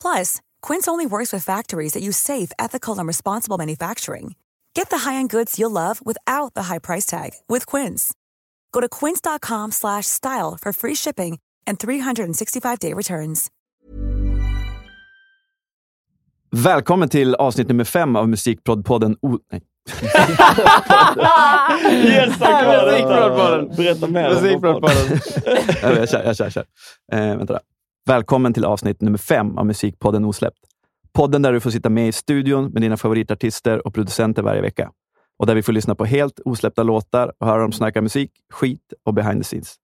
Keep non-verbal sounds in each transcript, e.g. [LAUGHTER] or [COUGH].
Plus, Quince only works with factories that use safe, ethical, and responsible manufacturing. Get the high-end goods you'll love without the high price tag with Quince. Go to quince.com slash style for free shipping and 365-day returns. Välkommen till avsnitt nummer fem av Musikproddpodden. O- nej. [LAUGHS] Yes, tack vare detta. Musikproddpodden. Berätta mer. om vår Musikproddpodden. Ja, jag kör, jag kör. Jag kör. Eh, vänta då. Välkommen till avsnitt nummer fem av Musikpodden Osläppt. Podden där du får sitta med i studion med dina favoritartister och producenter varje vecka. Och där vi får lyssna på helt osläppta låtar och höra dem snacka musik, skit och behind the scenes.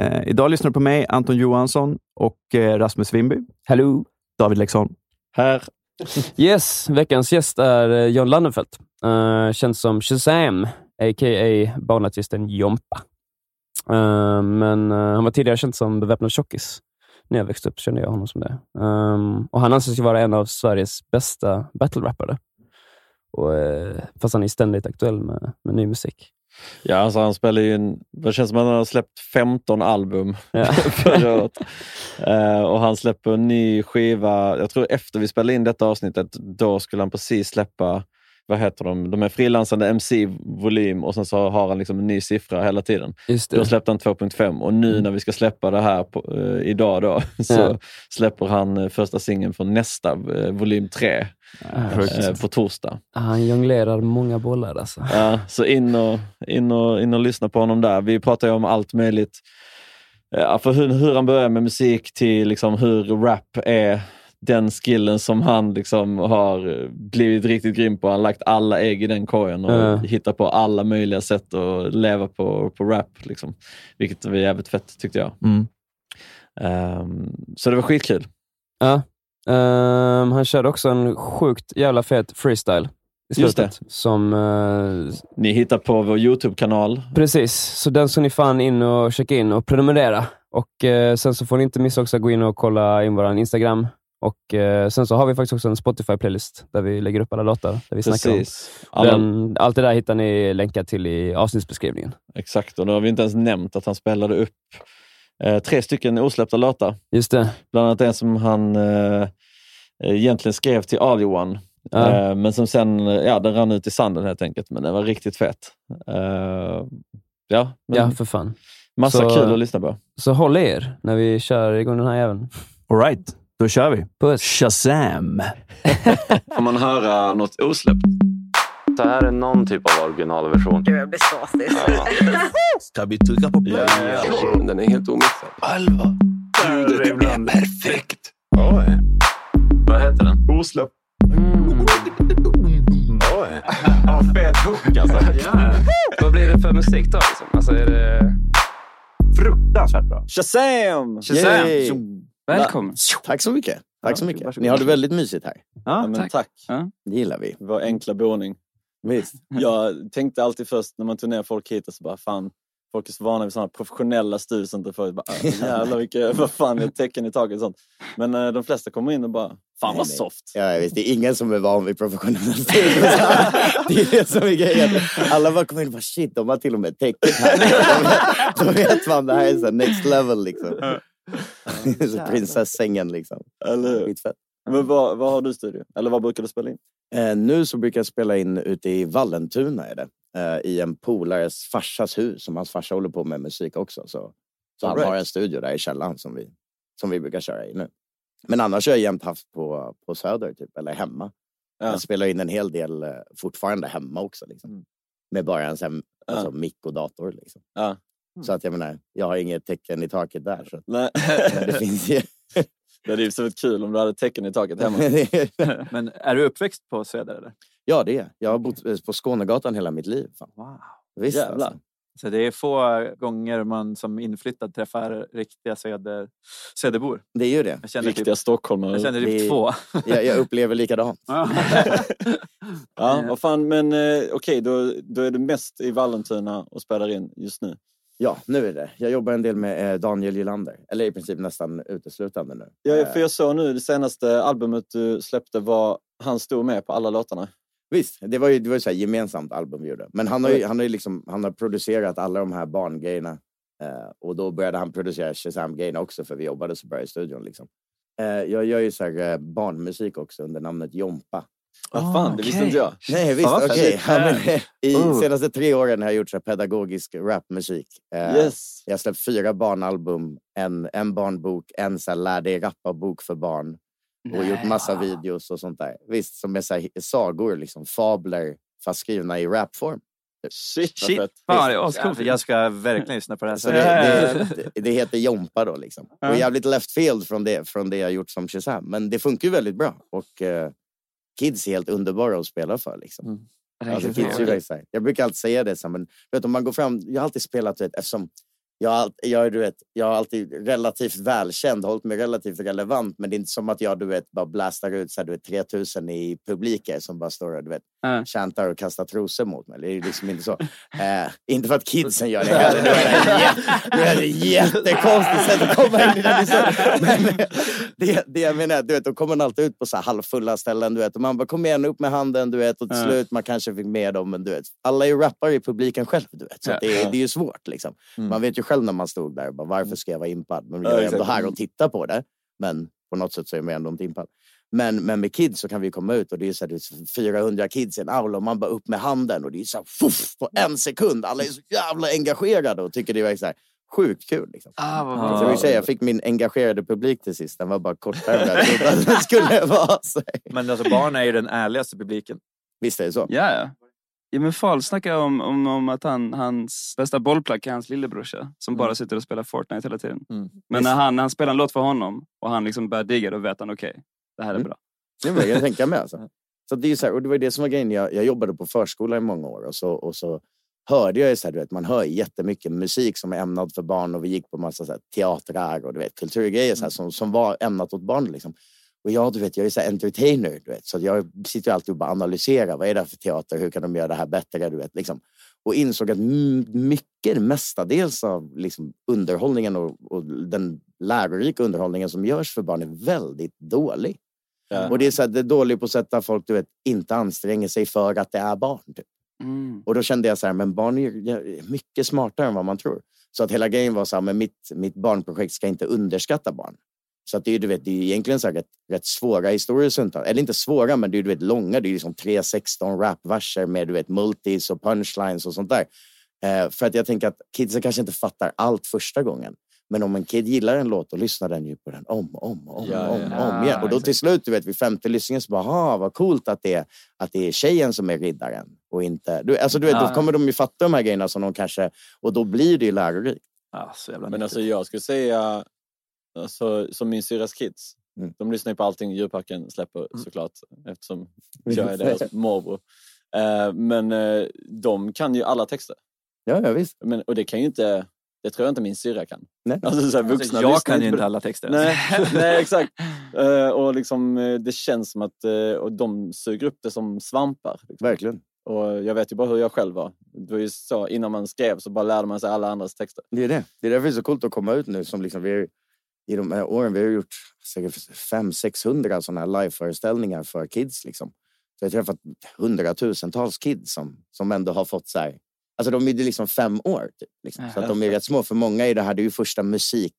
Eh, idag lyssnar du på mig, Anton Johansson och eh, Rasmus Wimby. Hello! David Lexon. Här. [LAUGHS] Yes, veckans gäst är eh, John Landenfelt. Uh, känd som Shazam, a.k.a. barnartisten Jompa. Eh, men eh, han var tidigare känd som beväpnad tjockis. När jag växte upp kände jag honom som det. Um, och han anses ju vara en av Sveriges bästa battle-rappare. Och, eh, fast han är ständigt aktuell med, med ny musik. Ja, alltså han spelar ju en, det känns som att han har släppt 15 album Ja. [LAUGHS] förra året. Eh, och han släpper en ny skiva, jag tror efter vi spelade in detta avsnittet, då skulle han precis släppa, vad heter de, de är frilansande MC-volym och sen så har han liksom en ny siffra hela tiden. Just Då det. släppte han 2.5 och nu när vi ska släppa det här på, eh, idag då, [LAUGHS] så Ja. släpper han eh, första singeln från nästa, eh, volym 3, eh, på torsdag. Han jonglerar många bollar alltså. Ja, så in och, in, och, in och lyssna på honom där. Vi pratar ju om allt möjligt. Ja, för hur, hur han börjar med musik till liksom hur rap är den skillen som han liksom har blivit riktigt grym på. Han har lagt alla ägg i den korgen och Ja. hittat på alla möjliga sätt att leva på, på rap. Liksom. Vilket var jävligt fett tyckte jag. Mm. Ehm, så det var skitkul. Ja. Ehm, han körde också en sjukt jävla fet freestyle i slutet. Som, eh, Ni hittar på vår YouTube-kanal. precis, så den ska ni fan in och checka in och prenumerera. Och eh, Sen så får ni inte missa också att gå in och kolla in vår Instagram. Och eh, Sen så har vi faktiskt också en Spotify-playlist där vi lägger upp alla låtar där vi snackar om. Precis. Alla, Den, allt det där hittar ni länkat till i avsnittsbeskrivningen. Exakt, och då har vi inte ens nämnt att han spelade upp eh, tre stycken osläppta låtar. Just det. Bland annat en som han eh, egentligen skrev till Ali One. Ja. Eh, men som sen, eh, ja den rann ut i sanden helt enkelt. Men den var riktigt fet. Eh, ja, men Ja, för fan. massa så- kul att lyssna på. Så håll er när vi kör igång den här jäveln. All right, då kör vi. Puss! Shazam! [LAUGHS] Får man höra något osläppt? Det här är någon typ av originalversion. Gud, jag blir såsig. Ska [LAUGHS] vi trycka på play? Den är helt omixad. Alva. Ljudet är perfekt. Oj. Vad heter den? Osläppt. Oj. Ja, fet hook alltså. Vad blir det för musik då? Liksom? Alltså, är det... Fruktansvärt bra. Shazam! Shazam! Yay! Välkommen. Tack så mycket. Tack så mycket. varsågod. Ni har det väldigt mysigt här. Ja, men tack. Det gillar vi. Vår enkla boning. Visst. Jag tänkte alltid först när man tog ner folk hit och så bara fan, folk är så vana vid sådana professionella. Och folk bara, "Ah, [LAUGHS] jävlar vilka, vad fan, ett tecken i taget och sånt. Men eh, de flesta kommer in och bara, fan vad soft. Ja, visst. Det är ingen som är van vid professionella studios. [LAUGHS] det är det som är grejen. Alla bara kommer in och bara shit, de har till och med tecken här. [LAUGHS] De vet, fan, det här är så next level liksom. [LAUGHS] prinsessängen liksom. Eller hur? Skitfett. Men vad, vad har du studio? Eller vad brukar du spela in? Eh, nu så brukar jag spela in ute i Vallentuna är det. Eh, I en polares farsas hus som hans farsa håller på med musik också. Så, så han right. har en studio där i källaren som vi, som vi brukar köra i nu. Men annars har jag jämt haft på, på Söder typ, eller hemma. Ja. Jag spelar in en hel del eh, fortfarande hemma också. Liksom. Mm. Med bara en sån, Ja. alltså, mick och dator. Liksom. Ja. Så att jag menar, jag har inget tecken i taket där. Så. Nej. [LAUGHS] Det finns ju... [LAUGHS] det hade ju så varit kul om du hade tecken i taket hemma. [LAUGHS] Men är du uppväxt på Söder? Eller? ja, det är jag. Har bott eh, på Skånegatan hela mitt liv. Fan. Wow. Visst, Jävlar. alltså. Så det är få gånger man som inflyttad träffar riktiga söder, söderbor. Det är ju det. Jag känner Riktiga typ, stockholmare. jag känner Det- typ två. Jag, jag upplever likadant. Ja, vad fan, men eh, okej, då, då är du mest i Vallentuna och spelar in just nu. Ja, nu är det. Jag jobbar en del med eh, Daniel Gylander. Eller i princip nästan uteslutande nu. Ja, Eh, för jag såg nu det senaste albumet du släppte var han stod med på alla låtarna. Visst, det var ju, det var ju så gemensamt album vi gjorde. Men han har ju, han har liksom, han har producerat alla de här barngrejerna. Eh, och då började han producera Shazam-grejerna också för vi jobbade så bra i studion. Liksom. Eh, jag gör ju så här, eh, barnmusik också under namnet Jompa. Vad fan, det visste inte jag. Nej, visst, okej. fett. Ja, men, I Oh. senaste tre åren har jag gjort så här pedagogisk rapmusik. Eh, Yes. Jag har släppt fyra barnalbum, en, en barnbok, en så här, lär dig rappa-bok för barn. Och gjort massa videos och sånt där. Visst, som är så här, sagor, liksom, fabler, fast skrivna i rapform. Shit, vad Shit, fett. fan det är ascoolt. Jag ska verkligen lyssna på det här. Så det, det, det heter Jompa då. Liksom. Och jävligt left field från det, från det jag gjort som Shazam. Men det funkar ju väldigt bra. Och eh, kids är helt underbara att spela för. Liksom. Alltså, kids är jag brukar alltid säga det, men du vet, om man går fram, jag har alltid spelat, vet, eftersom jag, jag, du vet, jag har alltid relativt välkänd, hållit mig relativt relevant, men det är inte som att jag du vet, bara blastar ut så här, du vet, 3000 i publiker som bara står och du vet, Ja. chantar och kastar trosor mot mig. Det är liksom inte så. Eh, inte för att kidsen gör det [LAUGHS] heller. Det, är det jättekonstigt sätt att komma in i den. Men det, det jag menar, du vet, då kommer man alltid ut på så här halvfulla ställen. Du vet, och man bara, kom igen, upp med handen. Du vet, och till Ja. slut, man kanske fick med dem. Men du vet, alla är ju rappare i publiken själv. Du vet, så det, det är ju svårt. Liksom. Man vet ju själv när man stod där, bara, varför ska jag vara impad? Men jag är ändå här och tittar på det. Men på något sätt så är man ändå inte impad. Men, men med kids så kan vi komma ut och det är, så här, det är 400 kids i en aula och man bara upp med handen och det är så här, fuff, på en sekund. Alla är så jävla engagerade och tycker det är så här, sjukt kul. Liksom. Ah, vad Så bra. jag vill säga, jag fick min engagerade publik till sist. Den var bara kortare än jag trodde den skulle vara. Så. Men alltså barn är ju den ärligaste publiken. Visst är det så? Ja, ja. Ja, men Fall snackar om, om, om att han, hans bästa bollplack är hans lillebrorsa som bara sitter och spelar Fortnite hela tiden. Mm. Men när han, när han spelar en låt för honom och han liksom börjar digga, då vet han okej, det här är Mm. bra. Det vill jag tänka med. Alltså. [LAUGHS] Så det, är så här, och det var det som var grejen. Jag, jag jobbade på förskola i många år och så, och så hörde jag ju så här, du vet, man hör jättemycket musik som är ämnad för barn och vi gick på massa så här, teatrar och du vet, kulturgrejer så här, som, som var ämnat åt barn. Liksom. Och jag, du vet, jag är så entertainer, du vet, så att jag sitter alltid och bara analyserar. Vad är det här för teater? Hur kan de göra det här bättre? Du vet, liksom. Och insåg att mycket, mestadels av liksom, underhållningen och, och den lärorika underhållningen som görs för barn är väldigt dålig. Ja. Och det är, så här, det är dåligt på att sätta folk du vet, inte anstränger sig för att det är barn. Typ. Mm. Och då kände jag så här, men barn är mycket smartare än vad man tror. Så att hela grejen var så här, men mitt, mitt barnprojekt ska inte underskatta barn. Så att det är du vet, det är egentligen så här rätt, rätt svåra historier stundtals. Eller inte svåra, men det är du vet, långa. Det är liksom 3-16 rapverser med du vet, multis och punchlines och sånt där. Eh, för att jag tänker att kidsen kanske inte fattar allt första gången. Men om en kid gillar en låt, då lyssnar den ju på den om och om om, Ja, om, ja. om igen. Och då till slut, du vet, vid femte lyssningen så bara, "Ha, vad coolt att det, är, att det är tjejen som är riddaren och inte... Du, alltså, du vet, Ja. Då kommer de ju fatta de här grejerna som de kanske... Och då blir det ju lärorikt. Ja, så jävla Men alltså jag skulle säga, alltså, som min syrras kids, Mm. de lyssnar ju på allting djurparken släpper såklart eftersom [LAUGHS] jag är deras morbror. Eh, men eh, de kan ju alla texter. Ja, ja visst. Men, och det kan ju inte, det tror jag inte min syrra kan. Nej. [LAUGHS] Alltså, så här, Alltså, vuxna jag lyssnar kan ju på inte alla texter. Nej, [LAUGHS] nej exakt. Eh, och liksom, eh, det känns som att eh, och de suger upp det som svampar. Liksom. Verkligen. Och jag vet ju bara hur jag själv var. Det var ju så, innan man skrev så bara lärde man sig alla andras texter. Det är det. Det är därför det är så coolt att komma ut nu. Som liksom vi är, I de här åren vi har gjort säkert 500-600 sådana här liveföreställningar för kids. Liksom. Så jag har träffat hundratusentals kids som, som ändå har fått så här... Alltså de är ju liksom fem år. Typ, liksom. Så att de är rätt små. För många är det här det är ju första musik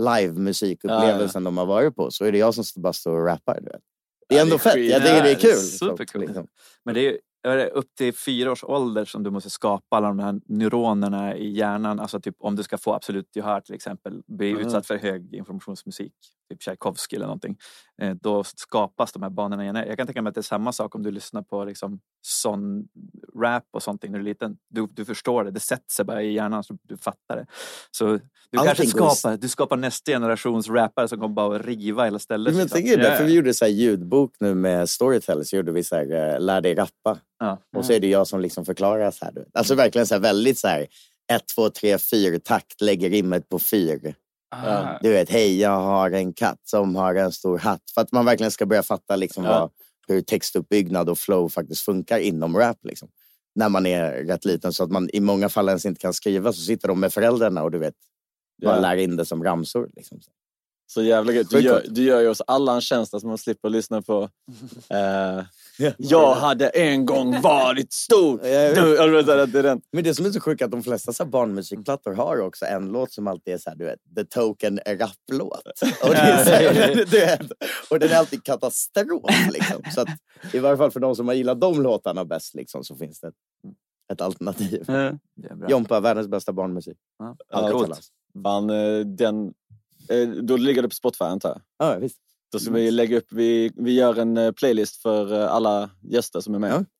live-musikupplevelsen de har varit på så är det jag som bara står och rappar. Du vet. Det är ändå fett. Jag tycker det är kul. Superkul. Liksom. Men det är är det upp till fyra års ålder som du måste skapa alla de här neuronerna i hjärnan. Alltså typ om du ska få absolut gehör till exempel, bli Mm. utsatt för hög informationsmusik, typ Tchaikovsky eller någonting. Eh, Då skapas de här banorna igen. Jag kan tänka mig att det är samma sak om du lyssnar på liksom sån rap och sånt när du är liten. Du, du förstår det, det sätter sig bara i hjärnan så du fattar det. Så du Allting kanske skapar, du skapar nästa generations rappare som kommer bara att riva hela stället. Men jag liksom. tänker det, därför vi gjorde så här ljudbok nu med Storytel, så gjorde vi så här, eh, lär dig rappa. Ja. Och så är det jag som liksom förklarar så här. Alltså verkligen så här väldigt så här, ett, två, tre, fyr takt, lägger rimmet på fyr. Ah. Du vet, hej jag har en katt som har en stor hatt. För att man verkligen ska börja fatta liksom Ja. vad, hur textuppbyggnad och flow faktiskt funkar inom rap. Liksom. När man är rätt liten så att man i många fall ens inte kan skriva så sitter de med föräldrarna och du vet, bara Ja. lär in det som ramsor. Liksom. Så jävla gött. Du gör, du gör ju oss alla en tjänst att man slipper lyssna på [LAUGHS] eh, Jag hade en gång varit stor. Ja, jag vet. Du, jag vet att det är den. Men det som är så sjukt är att de flesta så barnmusikplattor har också en låt som alltid är så här, du vet, the token rapplåt. [LAUGHS] Och, [LAUGHS] och den är alltid katastrof. Liksom. Så att, i varje fall för de som har gillat de låtarna bäst liksom, så finns det ett, ett alternativ. Bra. Jompa, världens bästa barnmusik. Ja. Fan, eh, den, eh, då ligger det på Spotify antar jag. Ja, visst. Då ska vi lägga upp, vi, vi gör en eh, playlist för eh, alla gäster som är med. [LAUGHS]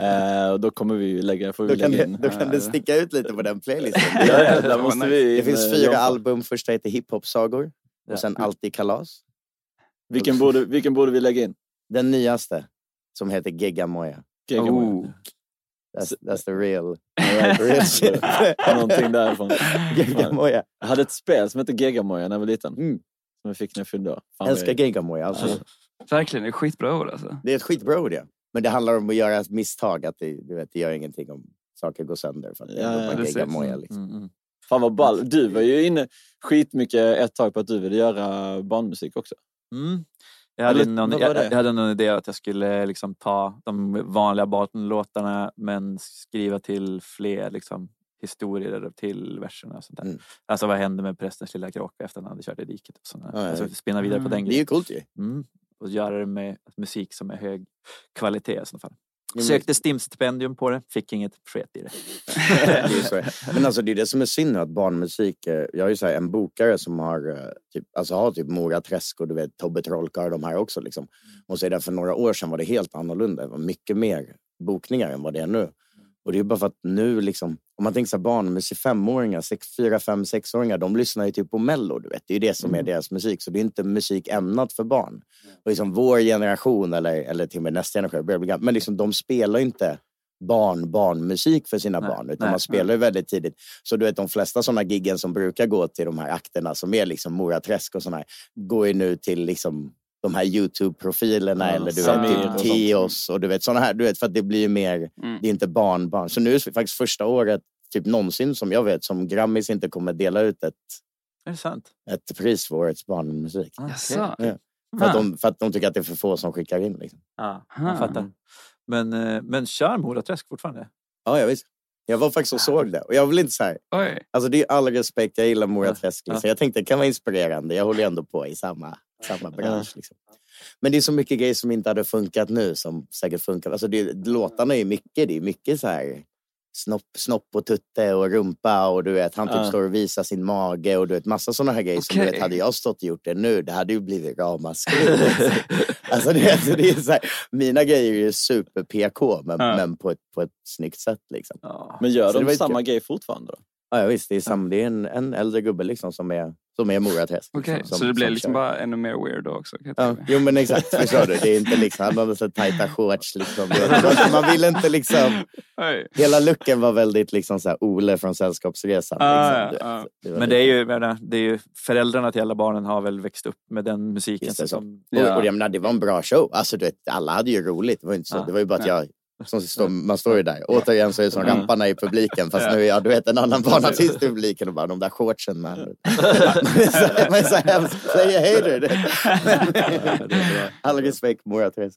Eh, och då kommer vi lägga, får vi Då kan, lägga det, in. då kan det sticka ut lite på den playlisten. Ja, ja, där måste vi Det in, finns eh, fyra jobba. album. Första heter Hiphop-sagor. Och sen Alltid kalas. Vilken borde, vilken borde vi lägga in? Den nyaste, som heter Geggamoja. Geggamoja. Oh. That's, that's the real, real shit. [LAUGHS] Någonting därifrån. [LAUGHS] Geggamoja. Jag hade ett spel som hette Geggamoja när jag var liten. Mm. Som jag fick när jag fyllde år. Fan, Älskar jag- Geggamoja. Alltså. Verkligen, det är skitbra ord alltså. Det är ett skitbra ord, ja. Men det handlar om att göra ett misstag. Att det, du vet, det gör ingenting om saker går sönder. För att det Ja, är ja, precis. geggamoja. Liksom. Mm, mm. Fan vad ball. Du var ju inne skitmycket ett tag på att du ville göra barnmusik också. Mm. Jag, hade Eller, någon, vad var jag, det? jag hade någon idé att jag skulle liksom ta de vanliga Barton-låtarna men skriva till fler liksom, historier till verserna. Och sånt där. Mm. Alltså vad hände med prästens lilla kråka efter att han hade kört i diket? Och såna, Ja, alltså, spinna vidare på Mm. den Det är ju grejen. coolt ju. Mm. Och göra det med musik som är hög kvalitet i sådana fall. Sökte STIM-stipendium på det, fick inget, sket i det. [LAUGHS] det så. Men alltså det är det som är synd att barnmusik... eh, Jag har ju så här en bokare som har eh, typ, alltså har typ Mora Träsk och du vet Tobbe Trollkarl och de här också. Liksom. Och så är det för några år sedan var det helt annorlunda. Det var mycket mer bokningar än vad det är nu. Och det är bara för att nu liksom, om man tänker här barnmusik, femåringar, sex, fyra, fem, sexåringar, de lyssnar ju typ på mello, du vet. Det är ju det som är deras musik. Så det är inte musik ämnat för barn. Och liksom vår generation, eller, eller till och med nästa generation, börjar bli gammal, men liksom de spelar inte barn, barnmusik för sina Nej, barn, utan nej, man spelar ju väldigt tidigt. Så du vet, de flesta sådana giggen som brukar gå till de här akterna som är liksom Mora Träsk och sådana här, går ju nu till liksom de här Youtube-profilerna Ja, eller du vet, och typ. Teos och du vet sådana här, du vet, för att det blir ju mer, Mm. det är inte barn, barn. Så nu är det faktiskt första året, typ någonsin som jag vet, som Grammis inte kommer dela ut ett, Är det sant? ett pris för årets barnmusik. Ah, okej. För att, Ah. de, för att de tycker att det är för få som skickar in. Liksom. Ja, Ah. jag fattar. Men, eh, men kör Mora Träsk fortfarande? Ja, jag visst. Jag var faktiskt och såg det. Och jag vill inte så här, Oj. alltså det är all respekt, jag gillar Mora Ja, Träsk. Liksom. ja. Jag tänkte det kan vara inspirerande. Jag håller ändå på i samma, samma bransch. Liksom. Men det är så mycket grejer som inte hade funkat nu som säkert funkar. Alltså det, låtarna är mycket, det är mycket så här snopp, snopp och tutte och rumpa och du vet, han typ står och visar sin mage och du vet, massa sådana här grejer som du vet, hade jag stått och gjort det nu, det hade ju blivit ramaskri. [LAUGHS] liksom. alltså det, alltså det är så här, mina grejer är ju super-PK, men, men på, ett, på ett snyggt sätt liksom. Men gör Så de samma grej fortfarande då? Ja, ja visst, det är, sam, det är en, en äldre gubbe liksom som är, som är Mora Träsk. Okej, liksom, så det blir som liksom kör. bara ännu mer weird då också? Ja, jo men exakt, [LAUGHS] förstår du? Det är inte liksom, han hade så tajta shorts liksom. Man vill inte liksom, hela looken var väldigt liksom så här Ole från Sällskapsresan. Ah, liksom. ja, ja. var Men det är ju, det är ju föräldrarna till alla barnen har väl växt upp med den musiken. Det, så. som, Och, och jag menar, det var en bra show. Alltså, du vet, alla hade ju roligt. Det var, inte så. Ja. Det var ju bara att Nej. jag... Som [LAUGHS] står, man står ju där. Återigen så är det som ramparna i publiken. Fast nu är jag du vet, en annan barnartist i publiken och bara de där shortsen. Man, [LAUGHS] [LAUGHS] man är så, hemskt. Play a hater. All respekt Mora Therese.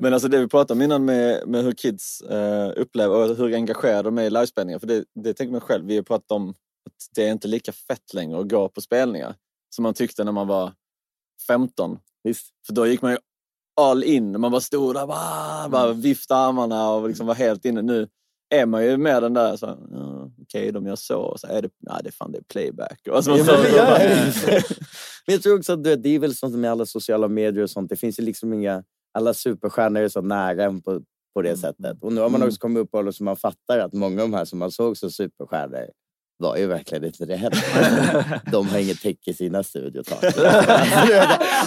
Men alltså det vi pratade om innan med, med hur kids eh, upplever och hur engagerade de är i livespelningar. För det, det tänker man själv, vi har pratat om att det är inte lika fett längre att gå på spelningar. som man tyckte när man var 15. Visst. För då gick man ju all in. Man bara stod där, bara, bara viftade armarna och liksom var helt inne. Nu är man ju med den där, så, ja, okej de gör så, och så är det, nej det är fan det är playback. Och så, Ja, så, men, så, ja, bara- men jag tror också att det är väl sånt med alla sociala medier och sånt. Det finns ju liksom inga... Alla superstjärnor är så nära en på, på det sättet. Och nu har man Mm. också kommit upp och så man fattar att många av de här som man såg som superstjärnor var ju verkligen inte det heller. [LAUGHS] De har inget täck i sina studiotak. [LAUGHS]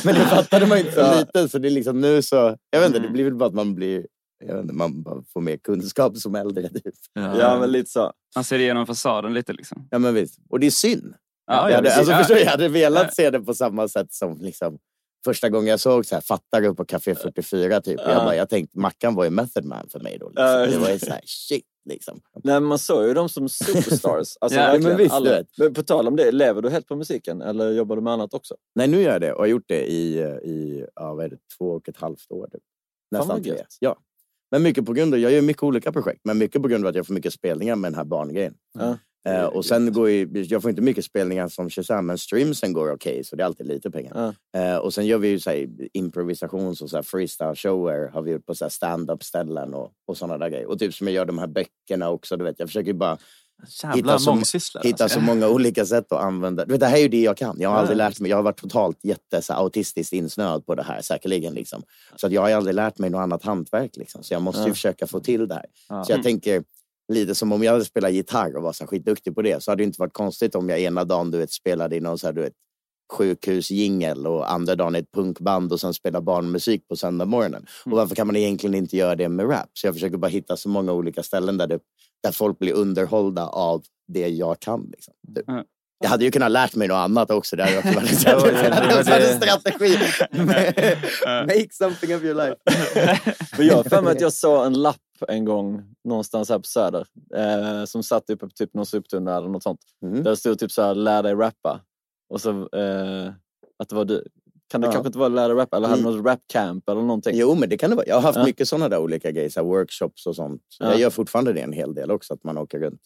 Men det fattade man inte så lite. Så det är liksom nu så... Jag vet inte, det blir väl bara att man blir... Jag vet inte, man bara får mer kunskap som äldre. Typ. ja, men lite så. Man ser igenom fasaden lite liksom. Ja, men visst. Och det är synd. Ja, jag, ja, hade, alltså, Ja. förstår, jag hade Ja. velat se det på samma sätt som liksom, första gången jag såg så här, Fattare på Café 44. Typ. Jag, Ja. bara, jag tänkte Mackan var ju method man för mig då. Liksom. Ja, det var ju så här, shit liksom. Nej, men man såg ju dem som superstars. [LAUGHS] Alltså, Ja, men visst, alla. Men på tal om det, lever du helt på musiken eller jobbar du med annat också? Nej, nu gör jag det och har gjort det i, i ja, vad är det, två och ett halvt år. Typ. Nästan tre. Ja. Men mycket på grund av, jag gör mycket olika projekt, men mycket på grund av att jag får mycket spelningar med den här barngrejen. Ja. Eh, och sen går ju, jag får inte mycket spelningar som Shazam, men streamsen går okej, så det är alltid lite pengar. Ja. Eh, och sen gör vi ju så här, improvisations och så här freestyle shower har vi gjort på så här stand-up ställen och, och sådana där grejer. Och typ som jag gör de här böckerna också, du vet, jag försöker ju bara Jävla hitta så, hitta alltså. så många olika sätt att använda. Du vet, det här är ju det jag kan. Jag har aldrig lärt mig. Jag har varit totalt jätte så här, autistiskt insnöad på det här säkerligen. Liksom. Så att jag har aldrig lärt mig något annat hantverk. Liksom. Så jag måste ju försöka få till det här. Så jag tänker lite som om jag hade spelat gitarr och var så skitduktig på det så hade det inte varit konstigt om jag ena dagen du vet, spelade i någon så här, du vet, sjukhusjingel och andra dagen i ett punkband och sen spela barnmusik på söndag morgonen. Och varför kan man egentligen inte göra det med rap? Så jag försöker bara hitta så många olika ställen där, det, där folk blir underhållda av det jag kan. Liksom, typ. Mm. Jag hade ju kunnat lärt mig något annat också. Det hade varit [LAUGHS] en strategi. [LAUGHS] [LAUGHS] Make something of your life. Jag har för mig att jag såg en lapp en gång någonstans här på Söder eh, som satt uppe på typ någon soptunna eller något sånt. Mm. Där det stod typ så här, lär dig rappa. Och så eh, att det var du. Kan det Ja. kanske inte vara lär dig rappa eller hade Mm. något rapcamp eller någonting? Jo, men det kan det vara. Jag har haft Ja. mycket sådana där olika grejer, så workshops och sånt. Så Ja. Jag gör fortfarande det en hel del också, att man åker runt.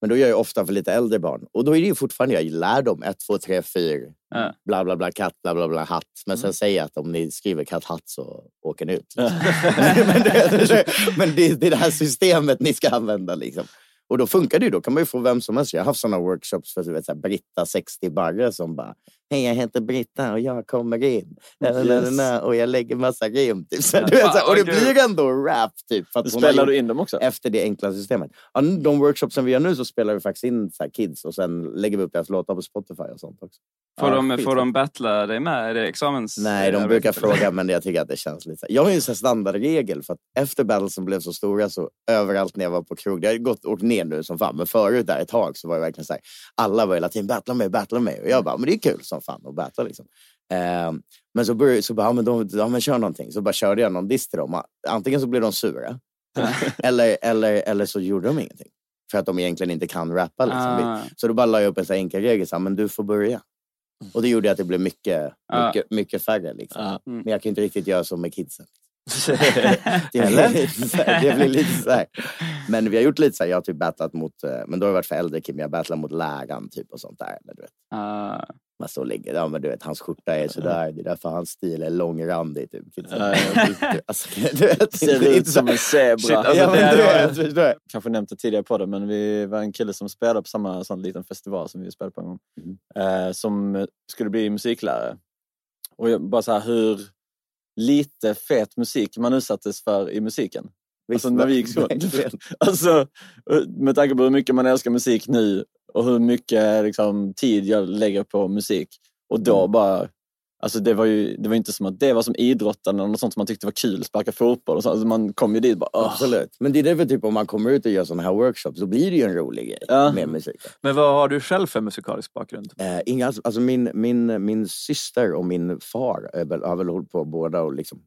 Men då gör jag ofta för lite äldre barn. Och då är det ju fortfarande, jag lär dem ett, två, tre, fyra, Ja. bla bla bla, katt, bla bla bla, hatt. Men sen säger jag att om ni skriver katt, hatt så åker ni ut. liksom. [LAUGHS] men det, [LAUGHS] men det, det är det här systemet ni ska använda. Liksom. Och då funkar det ju. Då kan man ju få vem som helst. Jag har haft sådana workshops för du vet, så här, Britta 60 Barre som bara Hej, jag heter Britta och jag kommer in. Na, na, Och jag lägger massa rim. Typ. Så, du vet, så och det blir ändå rap. Typ, för att Spelar du in dem också? efter det enkla systemet. Ja, de workshopsen vi gör nu så spelar vi faktiskt in så här kids och sen lägger vi upp deras låtar på Spotify och sånt också. Får, Ja, de, får de battla dig med? Är det examens... Nej, de arbetet, brukar fråga men jag tycker att det känns lite... Jag har ju en standardregel för att efter battlesen blev så stora så överallt när jag var på krog, det har gått åkt ner nu som fan, men förut där ett tag så var det verkligen så här, alla var hela tiden battla mig, battla mig och jag bara, men det är kul som fan att battla liksom. Ehm, men så började så bara, ja men, de, ja, men kör någonting. Så bara körde jag någon diss till dem. Antingen så blev de sura [LAUGHS] eller, eller, eller så gjorde de ingenting. För att de egentligen inte kan rappa. Liksom. Ah. Så då bara la jag upp en här enkel regel, så här, men du får börja. Och det gjorde att det blev mycket, Ah. mycket, mycket färre. Liksom. Ja. Men jag kan inte riktigt göra så med kidsen. [LAUGHS] Det blir, lite så här, så. Men vi har gjort lite så här, jag har typ battlat mot, eh, men då har det varit för äldre Kim, jag har battlat mot läraren typ och sånt där. Eller, du vet. Ah. Man står och ligger, ja men du vet hans skjorta är sådär, det är därför hans stil är långrandig. Typ. Alltså, du vet, [LAUGHS] Ser ut som en zebra. Shit, alltså, Ja, men du vet, jag. kanske nämnt det tidigare på det, men vi var en kille som spelade på samma sån liten festival som vi spelade på en gång. Eh, som skulle bli musiklärare. Och jag, bara så här hur lite fet musik man utsattes för i musiken. Visst, alltså när vi gick skolan. [LAUGHS] Alltså, med tanke på hur mycket man älskar musik nu och hur mycket liksom, tid jag lägger på musik. Och då Mm. bara... Alltså det var ju det var inte som att det var som idrotten eller något sånt som man tyckte var kul, sparka fotboll och så. Alltså man kom ju dit och bara... "Åh." Absolut. Men det är därför typ om man kommer ut och gör sådana här workshops så blir det ju en rolig grej Ja. med musik. Men vad har du själv för musikalisk bakgrund? Eh, inga, alltså min, min, min syster och min far är väl, har väl hållit på båda och liksom